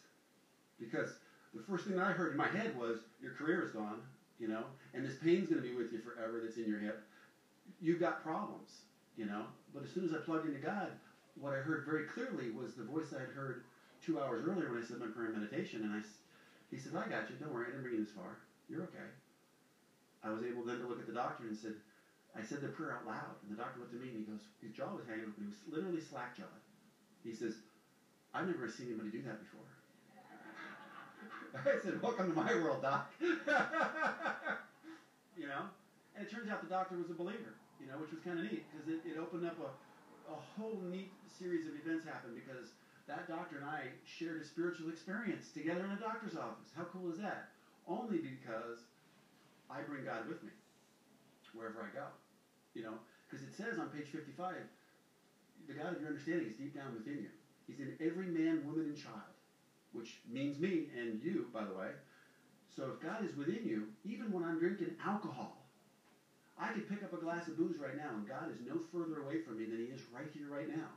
Speaker 3: Because the first thing that I heard in my head was, your career is gone you know, and this pain's going to be with you forever that's in your hip, you've got problems, you know. But as soon as I plugged into God, what I heard very clearly was the voice I had heard two hours earlier when I said my prayer and meditation, and I, he said, I got you, don't worry, I didn't bring you this far, you're okay. I was able then to look at the doctor and said, I said the prayer out loud, and the doctor looked at me and he goes, his jaw was hanging open, he was literally slack jawed. He says, I've never seen anybody do that before. I said, Welcome to my world, doc. you know? And it turns out the doctor was a believer, you know, which was kind of neat because it, it opened up a, a whole neat series of events happened because that doctor and I shared a spiritual experience together in a doctor's office. How cool is that? Only because I bring God with me wherever I go. You know, because it says on page 55, the God of your understanding is deep down within you. He's in every man, woman, and child which means me and you, by the way. So if God is within you, even when I'm drinking alcohol, I could pick up a glass of booze right now, and God is no further away from me than He is right here, right now.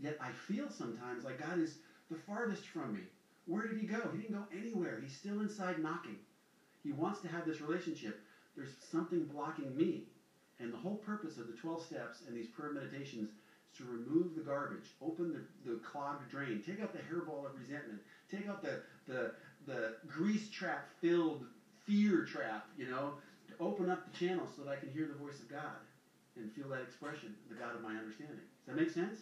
Speaker 3: Yet I feel sometimes like God is the farthest from me. Where did He go? He didn't go anywhere. He's still inside knocking. He wants to have this relationship. There's something blocking me. And the whole purpose of the 12 steps and these prayer meditations to remove the garbage, open the, the clogged drain, take out the hairball of resentment, take out the, the, the grease trap filled fear trap, you know, to open up the channel so that I can hear the voice of God and feel that expression, the God of my understanding. Does that make sense?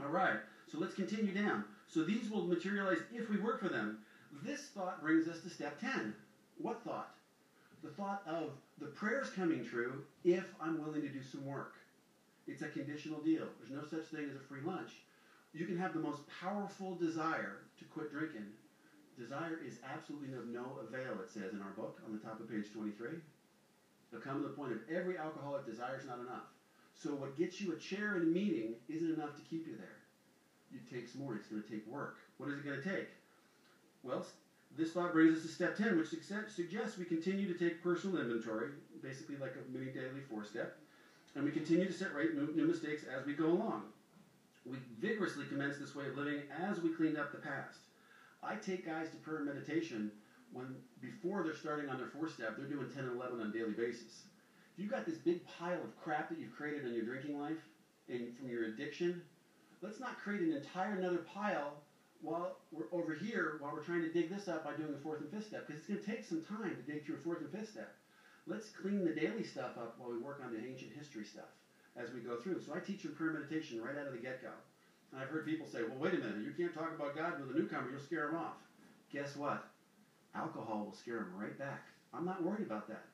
Speaker 3: All right, so let's continue down. So these will materialize if we work for them. This thought brings us to step 10. What thought? The thought of the prayers coming true if I'm willing to do some work. It's a conditional deal. There's no such thing as a free lunch. You can have the most powerful desire to quit drinking. Desire is absolutely of no avail, it says in our book on the top of page 23. it come to the point of every alcoholic desire is not enough. So what gets you a chair in a meeting isn't enough to keep you there. It takes more. It's going to take work. What is it going to take? Well, this thought brings us to step 10, which suggests we continue to take personal inventory, basically like a mini daily four step and we continue to set right new mistakes as we go along. We vigorously commence this way of living as we clean up the past. I take guys to prayer and meditation when before they're starting on their fourth step, they're doing 10 and 11 on a daily basis. If you've got this big pile of crap that you've created in your drinking life and from your addiction, let's not create an entire another pile while we're over here while we're trying to dig this up by doing the fourth and fifth step because it's going to take some time to dig through a fourth and fifth step let's clean the daily stuff up while we work on the ancient history stuff as we go through. So I teach them prayer meditation right out of the get go. And I've heard people say, well, wait a minute, you can't talk about God with a newcomer, you'll scare him off. Guess what? Alcohol will scare him right back. I'm not worried about that.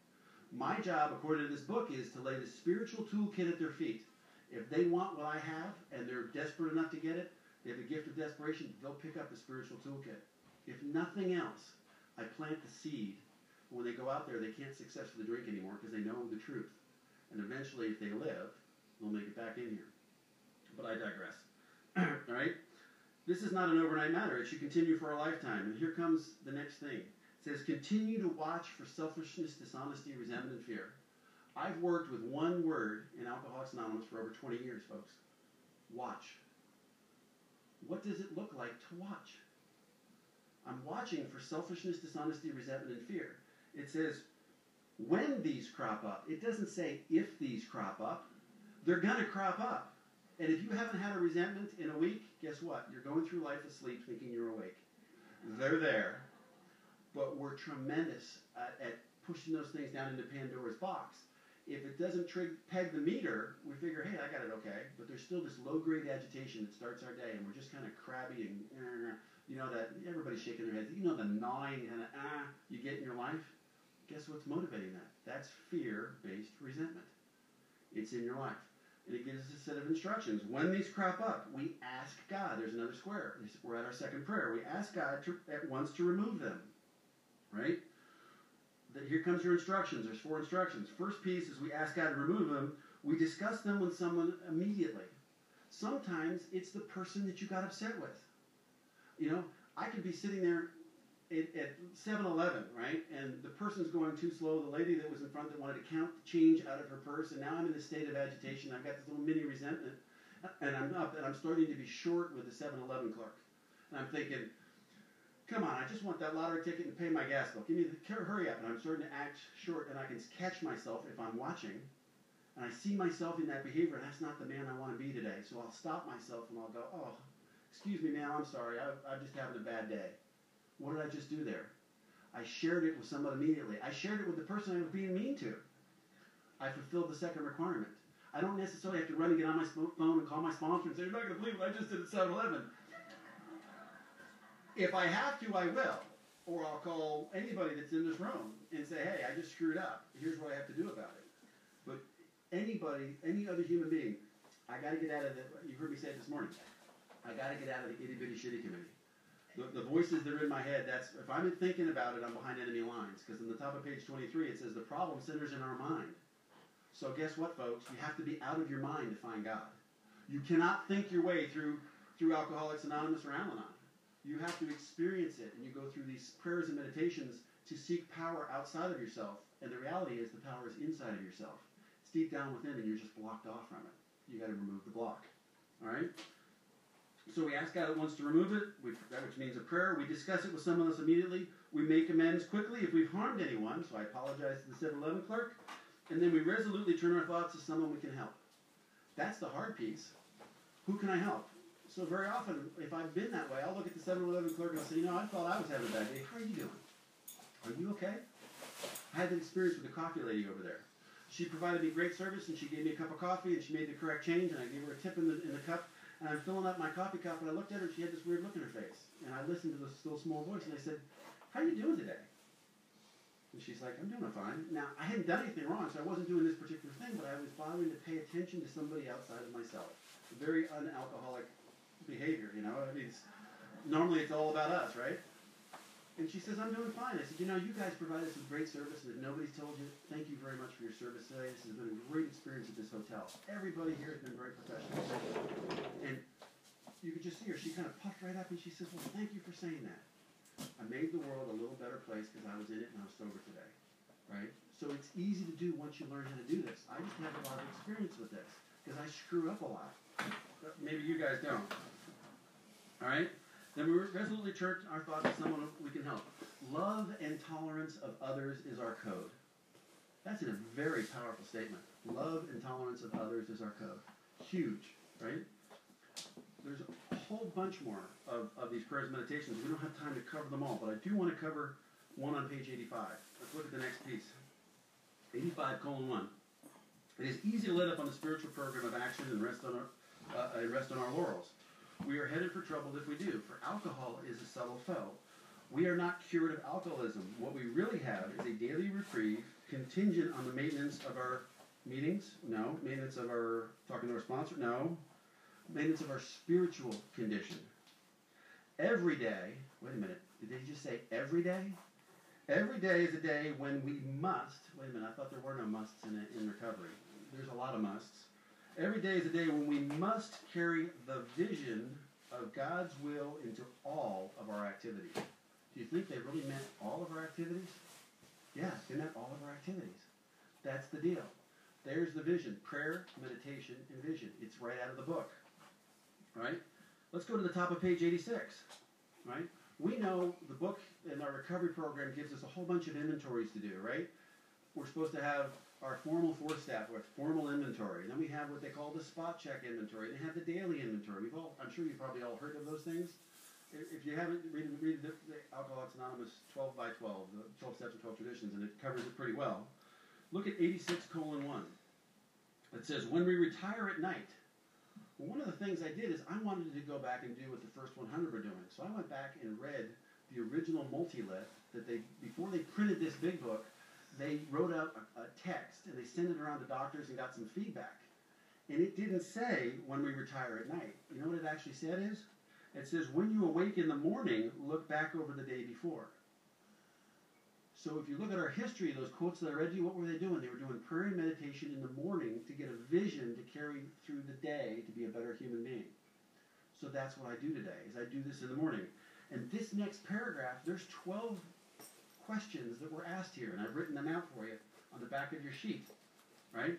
Speaker 3: My job, according to this book, is to lay the spiritual toolkit at their feet. If they want what I have and they're desperate enough to get it, they have a gift of desperation, they'll pick up the spiritual toolkit. If nothing else, I plant the seed when they go out there, they can't successfully drink anymore because they know the truth. And eventually, if they live, they'll make it back in here. But I digress. All right? This is not an overnight matter. It should continue for a lifetime. And here comes the next thing. It says, continue to watch for selfishness, dishonesty, resentment, and fear. I've worked with one word in Alcoholics Anonymous for over 20 years, folks. Watch. What does it look like to watch? I'm watching for selfishness, dishonesty, resentment, and fear. It says when these crop up. It doesn't say if these crop up. They're going to crop up. And if you haven't had a resentment in a week, guess what? You're going through life asleep thinking you're awake. They're there. But we're tremendous at, at pushing those things down into Pandora's box. If it doesn't trig, peg the meter, we figure, hey, I got it okay. But there's still this low grade agitation that starts our day, and we're just kind of crabby and, uh, you know, that everybody's shaking their heads. You know, the gnawing kind of, ah, uh, you get in your life guess what's motivating that? That's fear based resentment. It's in your life. And it gives us a set of instructions. When these crop up, we ask God. There's another square. We're at our second prayer. We ask God to, at once to remove them. Right? Here comes your instructions. There's four instructions. First piece is we ask God to remove them. We discuss them with someone immediately. Sometimes it's the person that you got upset with. You know, I could be sitting there it, at 7-Eleven, right? And the person's going too slow. The lady that was in front that wanted to count the change out of her purse, and now I'm in a state of agitation. I've got this little mini resentment, and I'm up, and I'm starting to be short with the 7-Eleven clerk. And I'm thinking, come on, I just want that lottery ticket and pay my gas bill. Give me the hurry up. And I'm starting to act short, and I can catch myself if I'm watching, and I see myself in that behavior, and that's not the man I want to be today. So I'll stop myself and I'll go, oh, excuse me, ma'am, I'm sorry. I, I'm just having a bad day. What did I just do there? I shared it with someone immediately. I shared it with the person I was being mean to. I fulfilled the second requirement. I don't necessarily have to run and get on my phone and call my sponsor and say, You're not going to believe what I just did at 7 Eleven. If I have to, I will. Or I'll call anybody that's in this room and say, Hey, I just screwed up. Here's what I have to do about it. But anybody, any other human being, I got to get out of the, you heard me say it this morning, I got to get out of the itty bitty shitty committee. The, the voices that are in my head, that's if I'm thinking about it, I'm behind enemy lines. Because in the top of page 23, it says the problem centers in our mind. So guess what, folks? You have to be out of your mind to find God. You cannot think your way through through Alcoholics Anonymous or Al Anon. You have to experience it, and you go through these prayers and meditations to seek power outside of yourself. And the reality is, the power is inside of yourself. It's deep down within, and you're just blocked off from it. You got to remove the block. All right. So we ask God that wants to remove it, which means a prayer. We discuss it with someone else immediately. We make amends quickly if we've harmed anyone. So I apologize to the 7 Eleven clerk. And then we resolutely turn our thoughts to someone we can help. That's the hard piece. Who can I help? So very often, if I've been that way, I'll look at the 7 Eleven clerk and I'll say, You know, I thought I was having a bad day. How are you doing? Are you okay? I had an experience with the coffee lady over there. She provided me great service and she gave me a cup of coffee and she made the correct change and I gave her a tip in the, in the cup and I'm filling up my coffee cup, and I looked at her, and she had this weird look in her face. And I listened to this little small voice, and I said, how are you doing today? And she's like, I'm doing fine. Now, I hadn't done anything wrong, so I wasn't doing this particular thing, but I was bothering to pay attention to somebody outside of myself. Very unalcoholic behavior, you know? I mean, it's, normally it's all about us, right? And she says, I'm doing fine. I said, you know, you guys provided some great service that nobody's told you. Thank you very much for your service today. This has been a great experience at this hotel. Everybody here has been very professional. And you could just see her. She kind of puffed right up and she says, well, thank you for saying that. I made the world a little better place because I was in it and I was sober today. Right? So it's easy to do once you learn how to do this. I just have a lot of experience with this because I screw up a lot. But maybe you guys don't. All right? Then we resolutely turned our thoughts to someone we can help. Love and tolerance of others is our code. That's a very powerful statement. Love and tolerance of others is our code. Huge, right? There's a whole bunch more of, of these prayers meditations. We don't have time to cover them all, but I do want to cover one on page 85. Let's look at the next piece. 85 colon 1. It is easy to let up on the spiritual program of action and rest on our, uh, and rest on our laurels. We are headed for trouble if we do, for alcohol is a subtle foe. We are not cured of alcoholism. What we really have is a daily reprieve contingent on the maintenance of our meetings? No. Maintenance of our talking to our sponsor? No. Maintenance of our spiritual condition. Every day, wait a minute, did they just say every day? Every day is a day when we must, wait a minute, I thought there were no musts in, in recovery. There's a lot of musts. Every day is a day when we must carry the vision of God's will into all of our activities. Do you think they really meant all of our activities? Yeah, they meant all of our activities. That's the deal. There's the vision prayer, meditation, and vision. It's right out of the book. Right? Let's go to the top of page 86. Right? We know the book in our recovery program gives us a whole bunch of inventories to do, right? We're supposed to have our formal force staff with formal inventory. And then we have what they call the spot check inventory. They have the daily inventory. We've all, I'm sure you've probably all heard of those things. If you haven't, read, read the, the Alcoholics Anonymous 12 by 12, the 12 steps and 12 traditions, and it covers it pretty well. Look at 86 colon 1. It says, when we retire at night, one of the things I did is I wanted to go back and do what the first 100 were doing. So I went back and read the original multilith that they, before they printed this big book, they wrote out a, a text and they sent it around to doctors and got some feedback. And it didn't say when we retire at night. You know what it actually said is? It says when you awake in the morning, look back over the day before. So if you look at our history, those quotes that I read you, what were they doing? They were doing prayer and meditation in the morning to get a vision to carry through the day to be a better human being. So that's what I do today, is I do this in the morning. And this next paragraph, there's 12 questions that were asked here, and I've written them out for you on the back of your sheet, right?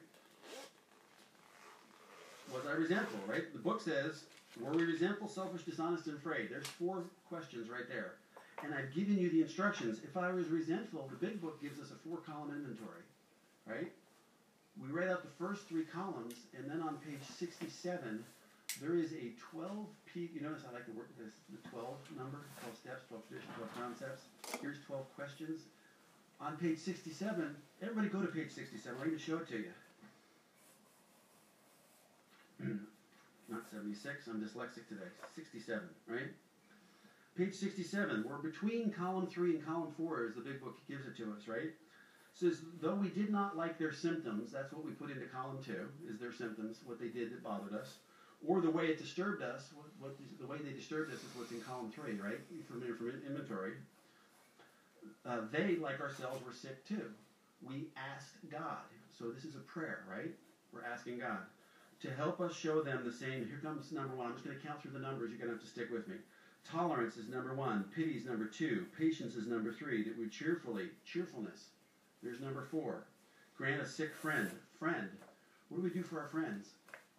Speaker 3: Was I resentful, right? The book says, were we resentful, selfish, dishonest, and afraid? There's four questions right there. And I've given you the instructions. If I was resentful, the big book gives us a four column inventory, right? We write out the first three columns, and then on page 67, there is a 12 peak. You notice I like to work this, the 12 number, 12 steps, 12 traditions, 12 concepts. Here's 12 questions. On page 67, everybody go to page 67. I'm going to show it to you. Not 76, I'm dyslexic today. 67, right? Page 67, we're between column 3 and column 4 as the big book gives it to us, right? says, though we did not like their symptoms, that's what we put into column 2, is their symptoms, what they did that bothered us or the way it disturbed us. What, the way they disturbed us is what's in column three, right? From, from inventory. Uh, they, like ourselves, were sick too. We asked God. So this is a prayer, right? We're asking God to help us show them the same. Here comes number one. I'm just going to count through the numbers. You're going to have to stick with me. Tolerance is number one. Pity is number two. Patience is number three. That we cheerfully, cheerfulness. There's number four. Grant a sick friend. Friend. What do we do for our friends?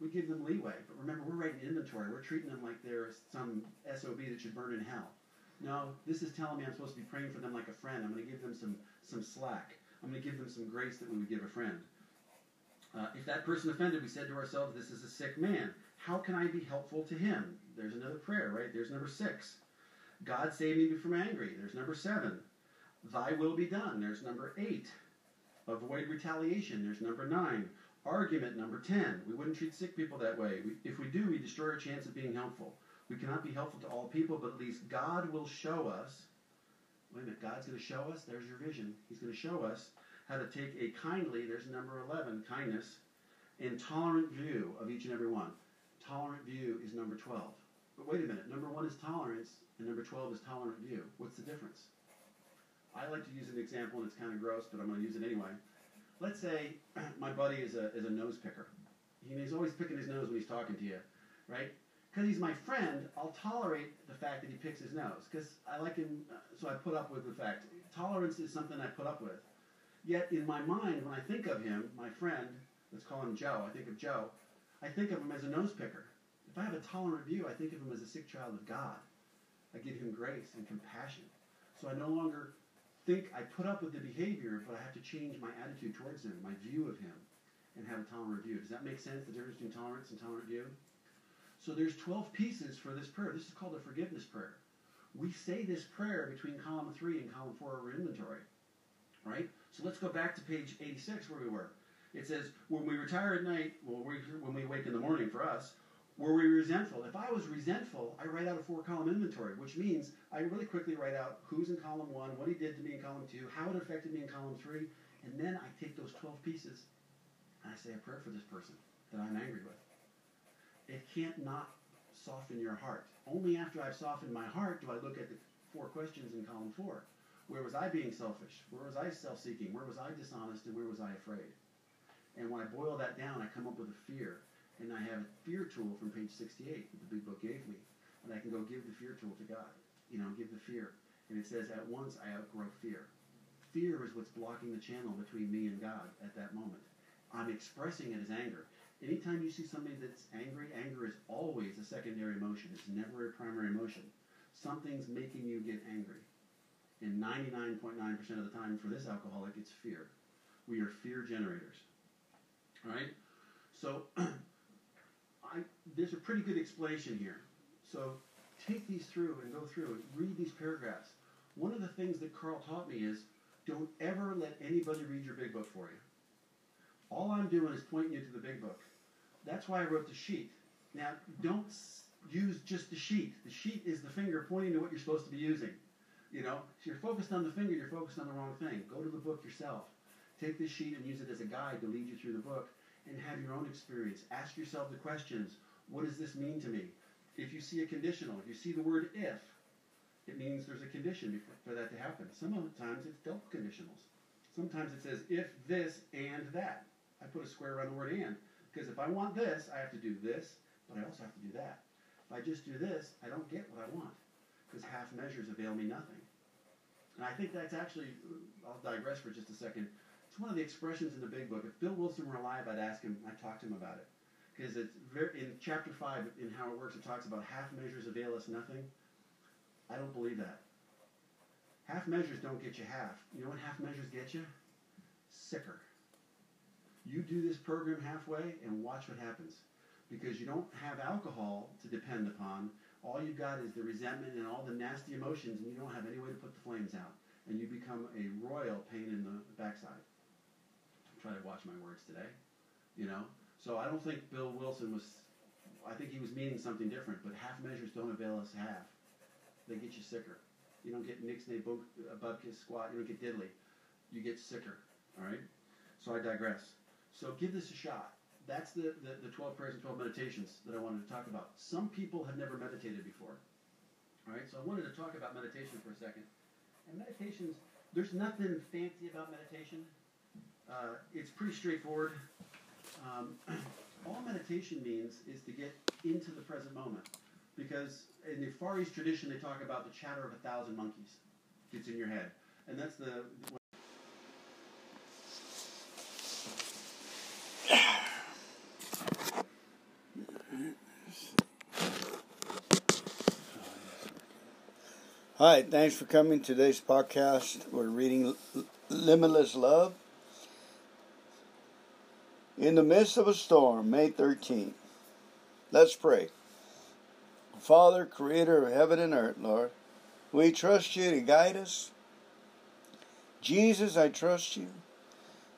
Speaker 3: we give them leeway. But remember, we're writing inventory. We're treating them like they're some SOB that should burn in hell. No, this is telling me I'm supposed to be praying for them like a friend. I'm going to give them some, some slack. I'm going to give them some grace that we would give a friend. Uh, if that person offended, we said to ourselves, This is a sick man. How can I be helpful to him? There's another prayer, right? There's number six. God save me from angry. There's number seven. Thy will be done. There's number eight. Avoid retaliation. There's number nine. Argument number 10. We wouldn't treat sick people that way. We, if we do, we destroy our chance of being helpful. We cannot be helpful to all people, but at least God will show us. Wait a minute, God's going to show us. There's your vision. He's going to show us how to take a kindly, there's number 11, kindness, and tolerant view of each and every one. Tolerant view is number 12. But wait a minute, number 1 is tolerance, and number 12 is tolerant view. What's the difference? I like to use an example, and it's kind of gross, but I'm going to use it anyway let's say my buddy is a, is a nose picker. He's always picking his nose when he's talking to you, right? Because he's my friend, I'll tolerate the fact that he picks his nose. Because I like him, uh, so I put up with the fact. Tolerance is something I put up with. Yet in my mind, when I think of him, my friend, let's call him Joe, I think of Joe, I think of him as a nose picker. If I have a tolerant view, I think of him as a sick child of God. I give him grace and compassion. So I no longer think I put up with the behavior, but I have to change my attitude towards him, my view of him, and have a tolerant view. Does that make sense, the difference between tolerance and tolerant view? So there's 12 pieces for this prayer. This is called the forgiveness prayer. We say this prayer between column 3 and column 4 of our inventory, right? So let's go back to page 86 where we were. It says, when we retire at night, well, we, when we wake in the morning for us, were we resentful? If I was resentful, I write out a four column inventory, which means I really quickly write out who's in column one, what he did to me in column two, how it affected me in column three, and then I take those 12 pieces and I say a prayer for this person that I'm angry with. It can't not soften your heart. Only after I've softened my heart do I look at the four questions in column four. Where was I being selfish? Where was I self seeking? Where was I dishonest? And where was I afraid? And when I boil that down, I come up with a fear and I have a fear tool from page 68 that the big book gave me, and I can go give the fear tool to God. You know, give the fear. And it says, at once I outgrow fear. Fear is what's blocking the channel between me and God at that moment. I'm expressing it as anger. Anytime you see somebody that's angry, anger is always a secondary emotion. It's never a primary emotion. Something's making you get angry. And 99.9% of the time for this alcoholic, it's fear. We are fear generators. All right? So I, there's a pretty good explanation here. So take these through and go through and read these paragraphs. One of the things that Carl taught me is don't ever let anybody read your big book for you. All I'm doing is pointing you to the big book. That's why I wrote the sheet. Now, don't use just the sheet. The sheet is the finger pointing to what you're supposed to be using. You know, if you're focused on the finger, you're focused on the wrong thing. Go to the book yourself. Take this sheet and use it as a guide to lead you through the book and have your own experience. Ask yourself the questions what does this mean to me? If you see a conditional, if you see the word if, it means there's a condition for that to happen. Sometimes it's double conditionals. Sometimes it says if this and that. I put a square around the word and because if I want this, I have to do this, but I also have to do that. If I just do this, I don't get what I want because half measures avail me nothing. And I think that's actually, I'll digress for just a second, one of the expressions in the big book. If Bill Wilson were alive, I'd ask him, I'd talk to him about it. Because it's very, in chapter 5, in How It Works, it talks about half measures avail us nothing. I don't believe that. Half measures don't get you half. You know what half measures get you? Sicker. You do this program halfway and watch what happens. Because you don't have alcohol to depend upon. All you've got is the resentment and all the nasty emotions, and you don't have any way to put the flames out. And you become a royal pain in the backside try to watch my words today. You know, so I don't think Bill Wilson was. I think he was meaning something different. But half measures don't avail us half. They get you sicker. You don't get mixed Nick's above Bubka's uh, squat. You don't get diddly. You get sicker. All right. So I digress. So give this a shot. That's the, the, the 12 prayers and 12 meditations that I wanted to talk about. Some people have never meditated before. All right, so I wanted to talk about meditation for a second. And meditations, there's nothing fancy about meditation. Uh, it's pretty straightforward. Um, all meditation means is to get into the present moment. Because in the Far East tradition, they talk about the chatter of a thousand monkeys gets in your head. And that's the.
Speaker 4: Hi, thanks for coming to today's podcast. We're reading Limitless Love in the midst of a storm, May 13th. Let's pray. Father, creator of heaven and earth, Lord, we trust you to guide us. Jesus, I trust you.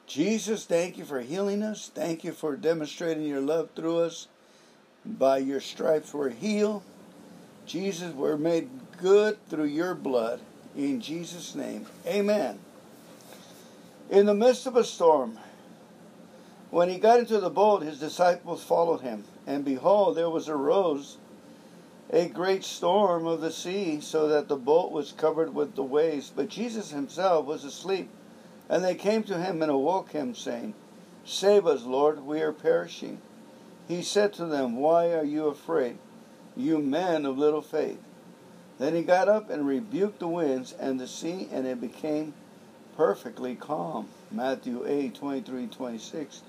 Speaker 4: Jesus, thank you for healing us. Thank you for demonstrating your love through us. By your stripes we're healed. Jesus, we're made good through your blood. In Jesus' name, amen. In the midst of a storm, when he got into the boat, his disciples followed him. And behold, there was arose a great storm of the sea, so that the boat was covered with the waves. But Jesus himself was asleep. And they came to him and awoke him, saying, Save us, Lord, we are perishing. He said to them, Why are you afraid, you men of little faith? Then he got up and rebuked the winds and the sea, and it became perfectly calm. Matthew 8 23 26.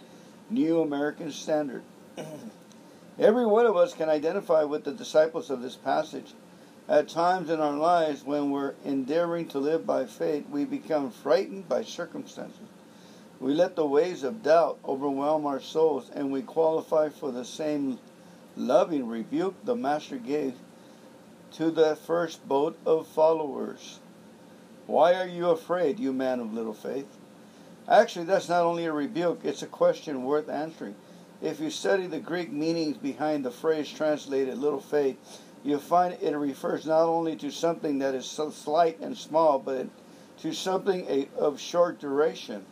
Speaker 4: New American Standard. Every one of us can identify with the disciples of this passage. At times in our lives, when we're endeavoring to live by faith, we become frightened by circumstances. We let the waves of doubt overwhelm our souls, and we qualify for the same loving rebuke the Master gave to the first boat of followers. Why are you afraid, you man of little faith? Actually, that's not only a rebuke, it's a question worth answering. If you study the Greek meanings behind the phrase translated little faith, you will find it refers not only to something that is so slight and small, but to something a, of short duration.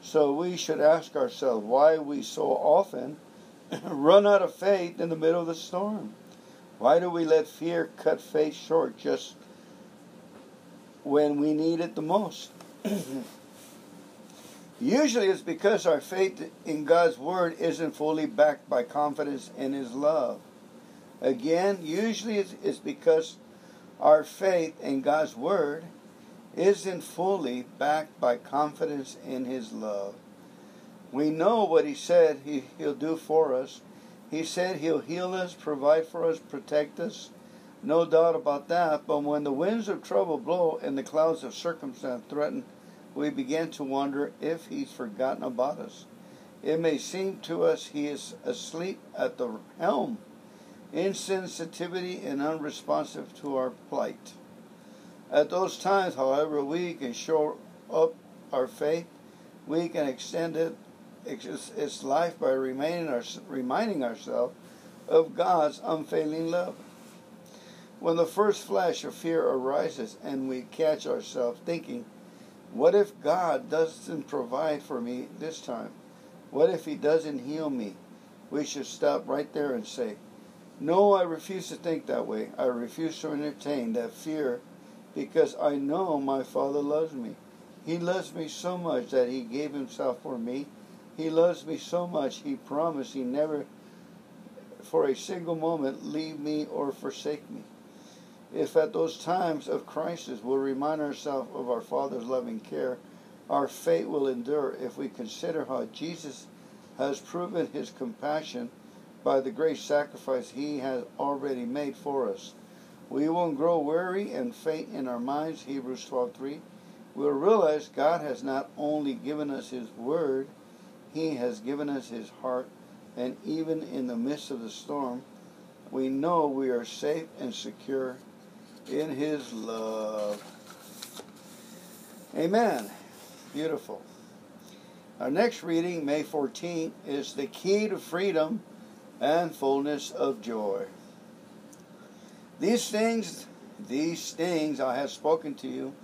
Speaker 4: So we should ask ourselves why we so often run out of faith in the middle of the storm. Why do we let fear cut faith short just when we need it the most? Usually it's because our faith in God's Word isn't fully backed by confidence in His love. Again, usually it's, it's because our faith in God's Word isn't fully backed by confidence in His love. We know what He said he, He'll do for us. He said He'll heal us, provide for us, protect us. No doubt about that. But when the winds of trouble blow and the clouds of circumstance threaten, we begin to wonder if he's forgotten about us. It may seem to us he is asleep at the helm, insensitivity and unresponsive to our plight. At those times, however, we can show up our faith. We can extend it, its life by remaining our, reminding ourselves of God's unfailing love. When the first flash of fear arises and we catch ourselves thinking what if God doesn't provide for me this time? What if He doesn't heal me? We should stop right there and say, No, I refuse to think that way. I refuse to entertain that fear because I know my Father loves me. He loves me so much that He gave Himself for me. He loves me so much He promised He never, for a single moment, leave me or forsake me if at those times of crisis we'll remind ourselves of our Father's loving care, our faith will endure if we consider how Jesus has proven his compassion by the great sacrifice he has already made for us. We won't grow weary and faint in our minds, Hebrews 12:3. We'll realize God has not only given us his word, he has given us his heart, and even in the midst of the storm, we know we are safe and secure in his love. Amen. Beautiful. Our next reading, May 14th, is The Key to Freedom and Fullness of Joy. These things, these things I have spoken to you,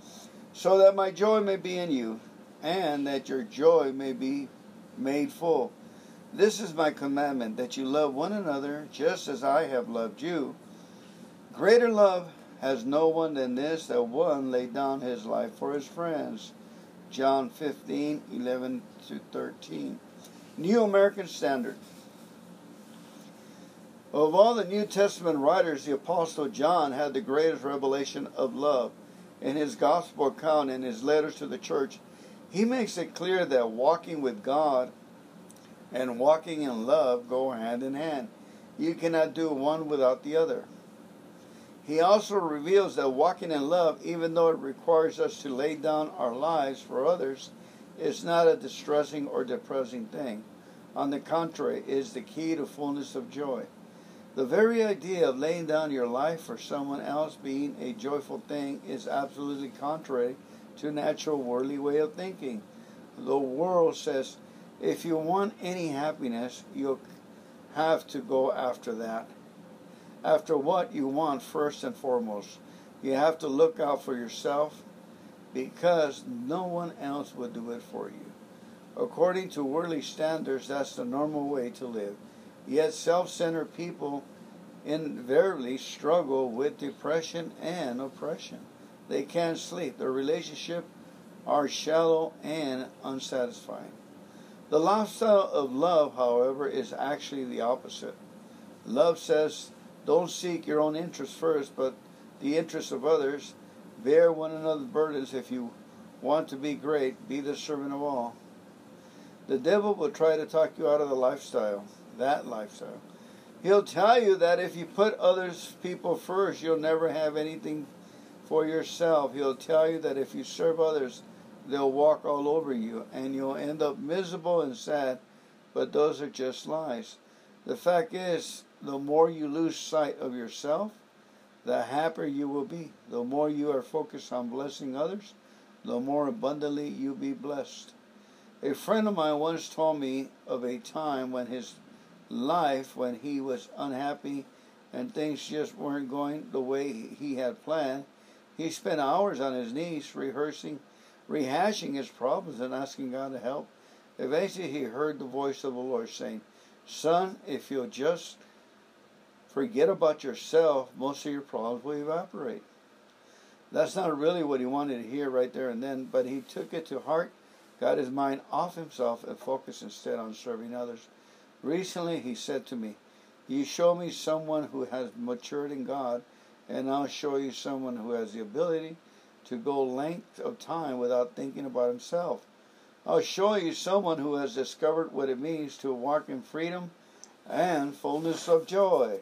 Speaker 4: so that my joy may be in you, and that your joy may be made full. This is my commandment, that you love one another just as I have loved you. Greater love has no one than this that one laid down his life for his friends? John 15, 11 to 13. New American Standard. Of all the New Testament writers, the Apostle John had the greatest revelation of love. In his gospel account and his letters to the church, he makes it clear that walking with God and walking in love go hand in hand. You cannot do one without the other. He also reveals that walking in love, even though it requires us to lay down our lives for others, is not a distressing or depressing thing. On the contrary, it is the key to fullness of joy. The very idea of laying down your life for someone else being a joyful thing is absolutely contrary to natural worldly way of thinking. The world says if you want any happiness, you'll have to go after that after what you want first and foremost. You have to look out for yourself because no one else will do it for you. According to worldly standards, that's the normal way to live. Yet self centered people invariably struggle with depression and oppression. They can't sleep. Their relationships are shallow and unsatisfying. The lifestyle of love, however, is actually the opposite. Love says don't seek your own interests first, but the interests of others. Bear one another's burdens if you want to be great. Be the servant of all. The devil will try to talk you out of the lifestyle, that lifestyle. He'll tell you that if you put others people first, you'll never have anything for yourself. He'll tell you that if you serve others, they'll walk all over you and you'll end up miserable and sad, but those are just lies. The fact is, the more you lose sight of yourself, the happier you will be. The more you are focused on blessing others, the more abundantly you'll be blessed. A friend of mine once told me of a time when his life, when he was unhappy and things just weren't going the way he had planned, he spent hours on his knees rehearsing, rehashing his problems and asking God to help. Eventually, he heard the voice of the Lord saying, Son, if you'll just forget about yourself, most of your problems will evaporate. That's not really what he wanted to hear right there and then, but he took it to heart, got his mind off himself, and focused instead on serving others. Recently, he said to me, You show me someone who has matured in God, and I'll show you someone who has the ability to go length of time without thinking about himself. I'll show you someone who has discovered what it means to walk in freedom and fullness of joy.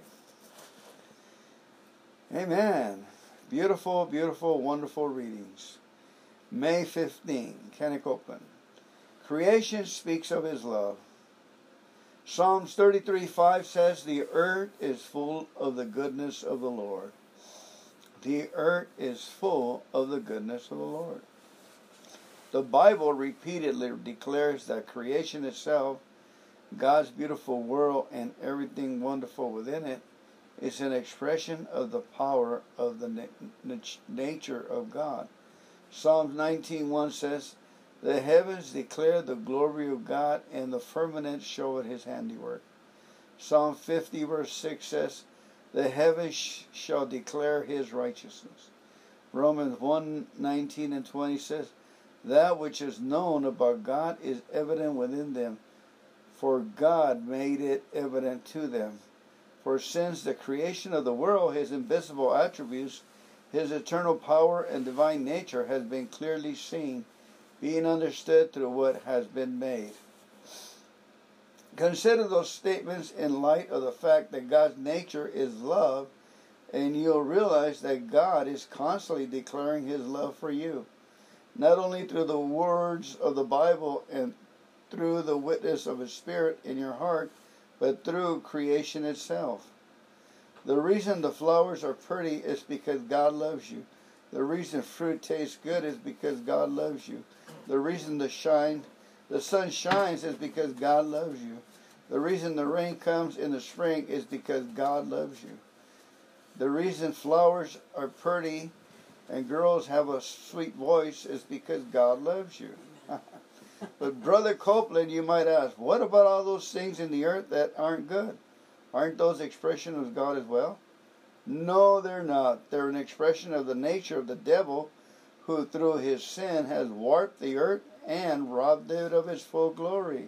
Speaker 4: Amen. Beautiful, beautiful, wonderful readings. May 15, Kenny Copeland. Creation speaks of his love. Psalms 33 5 says, The earth is full of the goodness of the Lord. The earth is full of the goodness of the Lord. The Bible repeatedly declares that creation itself, God's beautiful world, and everything wonderful within it it's an expression of the power of the na- nature of God. Psalms 19:1 says, "The heavens declare the glory of God, and the firmament showeth his handiwork." Psalm 50 verse 6 says, "The heavens sh- shall declare his righteousness." Romans 1, 19 and 20 says, That which is known about God is evident within them, for God made it evident to them. For since the creation of the world, his invisible attributes, his eternal power and divine nature has been clearly seen, being understood through what has been made. Consider those statements in light of the fact that God's nature is love, and you'll realize that God is constantly declaring his love for you, not only through the words of the Bible and through the witness of his Spirit in your heart, but through creation itself. The reason the flowers are pretty is because God loves you. The reason fruit tastes good is because God loves you. The reason the shine the sun shines is because God loves you. The reason the rain comes in the spring is because God loves you. The reason flowers are pretty and girls have a sweet voice is because God loves you. But Brother Copeland, you might ask, what about all those things in the earth that aren't good? Aren't those expression of God as well? No, they're not. They're an expression of the nature of the devil who through his sin has warped the earth and robbed it of its full glory.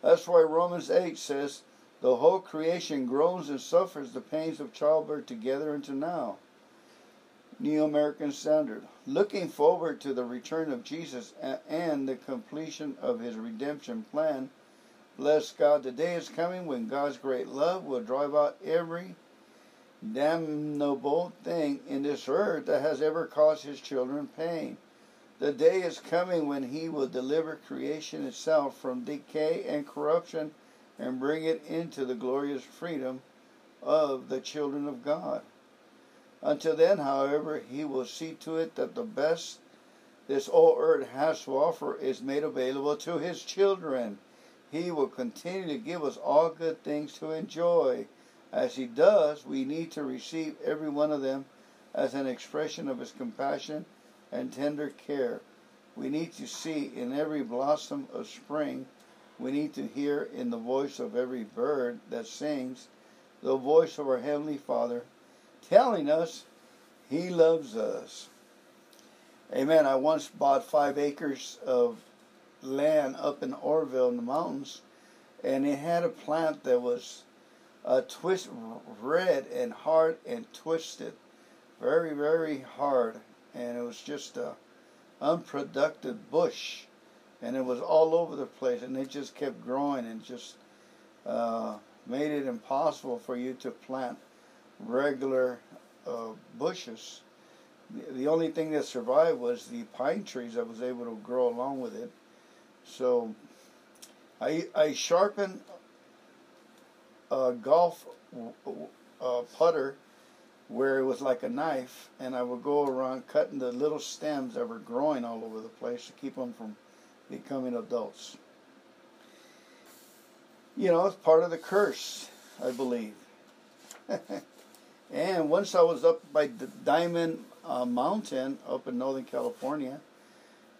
Speaker 4: That's why Romans 8 says, The whole creation groans and suffers the pains of childbirth together until now. New American Standard. Looking forward to the return of Jesus and the completion of his redemption plan, bless God, the day is coming when God's great love will drive out every damnable thing in this earth that has ever caused his children pain. The day is coming when he will deliver creation itself from decay and corruption and bring it into the glorious freedom of the children of God. Until then, however, he will see to it that the best this old earth has to offer is made available to his children. He will continue to give us all good things to enjoy. As he does, we need to receive every one of them as an expression of his compassion and tender care. We need to see in every blossom of spring. We need to hear in the voice of every bird that sings the voice of our Heavenly Father telling us He loves us. Amen. I once bought five acres of land up in Orville in the mountains, and it had a plant that was a uh, twist red and hard and twisted, very very hard, and it was just a unproductive bush, and it was all over the place, and it just kept growing and just uh, made it impossible for you to plant regular uh, bushes. The, only thing that survived was the pine trees that was able to grow along with it. So I, I sharpened a golf uh, putter where it was like a knife, and I would go around cutting the little stems that were growing all over the place to keep them from becoming adults. You know, it's part of the curse, I believe. And once I was up by the Diamond uh, Mountain up in Northern California,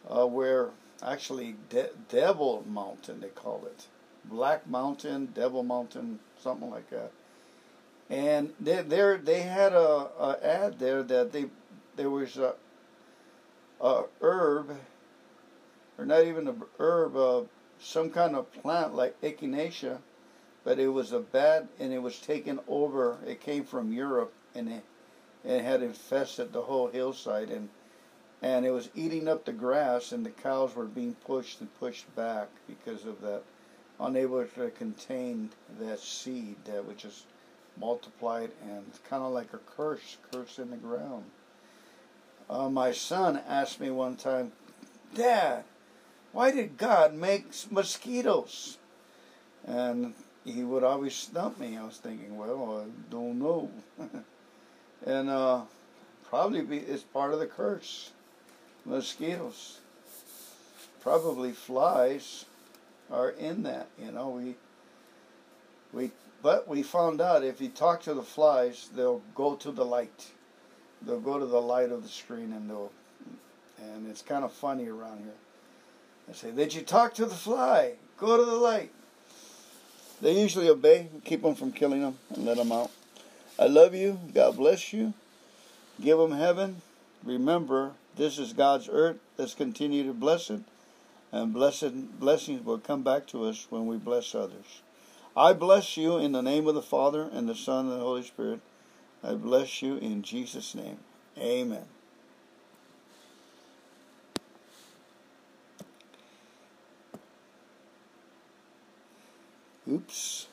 Speaker 4: uh, where actually De- Devil Mountain they call it, Black Mountain, Devil Mountain, something like that. And they there they had a, a, ad there that they there was a, a herb, or not even a herb, uh, some kind of plant like echinacea but it was a bat, and it was taken over. It came from Europe and it, it had infested the whole hillside and and it was eating up the grass and the cows were being pushed and pushed back because of that unable to contain that seed that which just multiplied and it's kind of like a curse curse in the ground uh, my son asked me one time dad why did god make mosquitoes and he would always stump me. I was thinking, well, I don't know. and uh, probably be, it's part of the curse. Mosquitoes, probably flies, are in that. You know, we we but we found out if you talk to the flies, they'll go to the light. They'll go to the light of the screen and they'll and it's kind of funny around here. I say, did you talk to the fly? Go to the light. They usually obey, keep them from killing them, and let them out. I love you. God bless you. Give them heaven. Remember, this is God's earth. Let's continue to bless it, and blessed blessings will come back to us when we bless others. I bless you in the name of the Father and the Son and the Holy Spirit. I bless you in Jesus' name. Amen. Oops.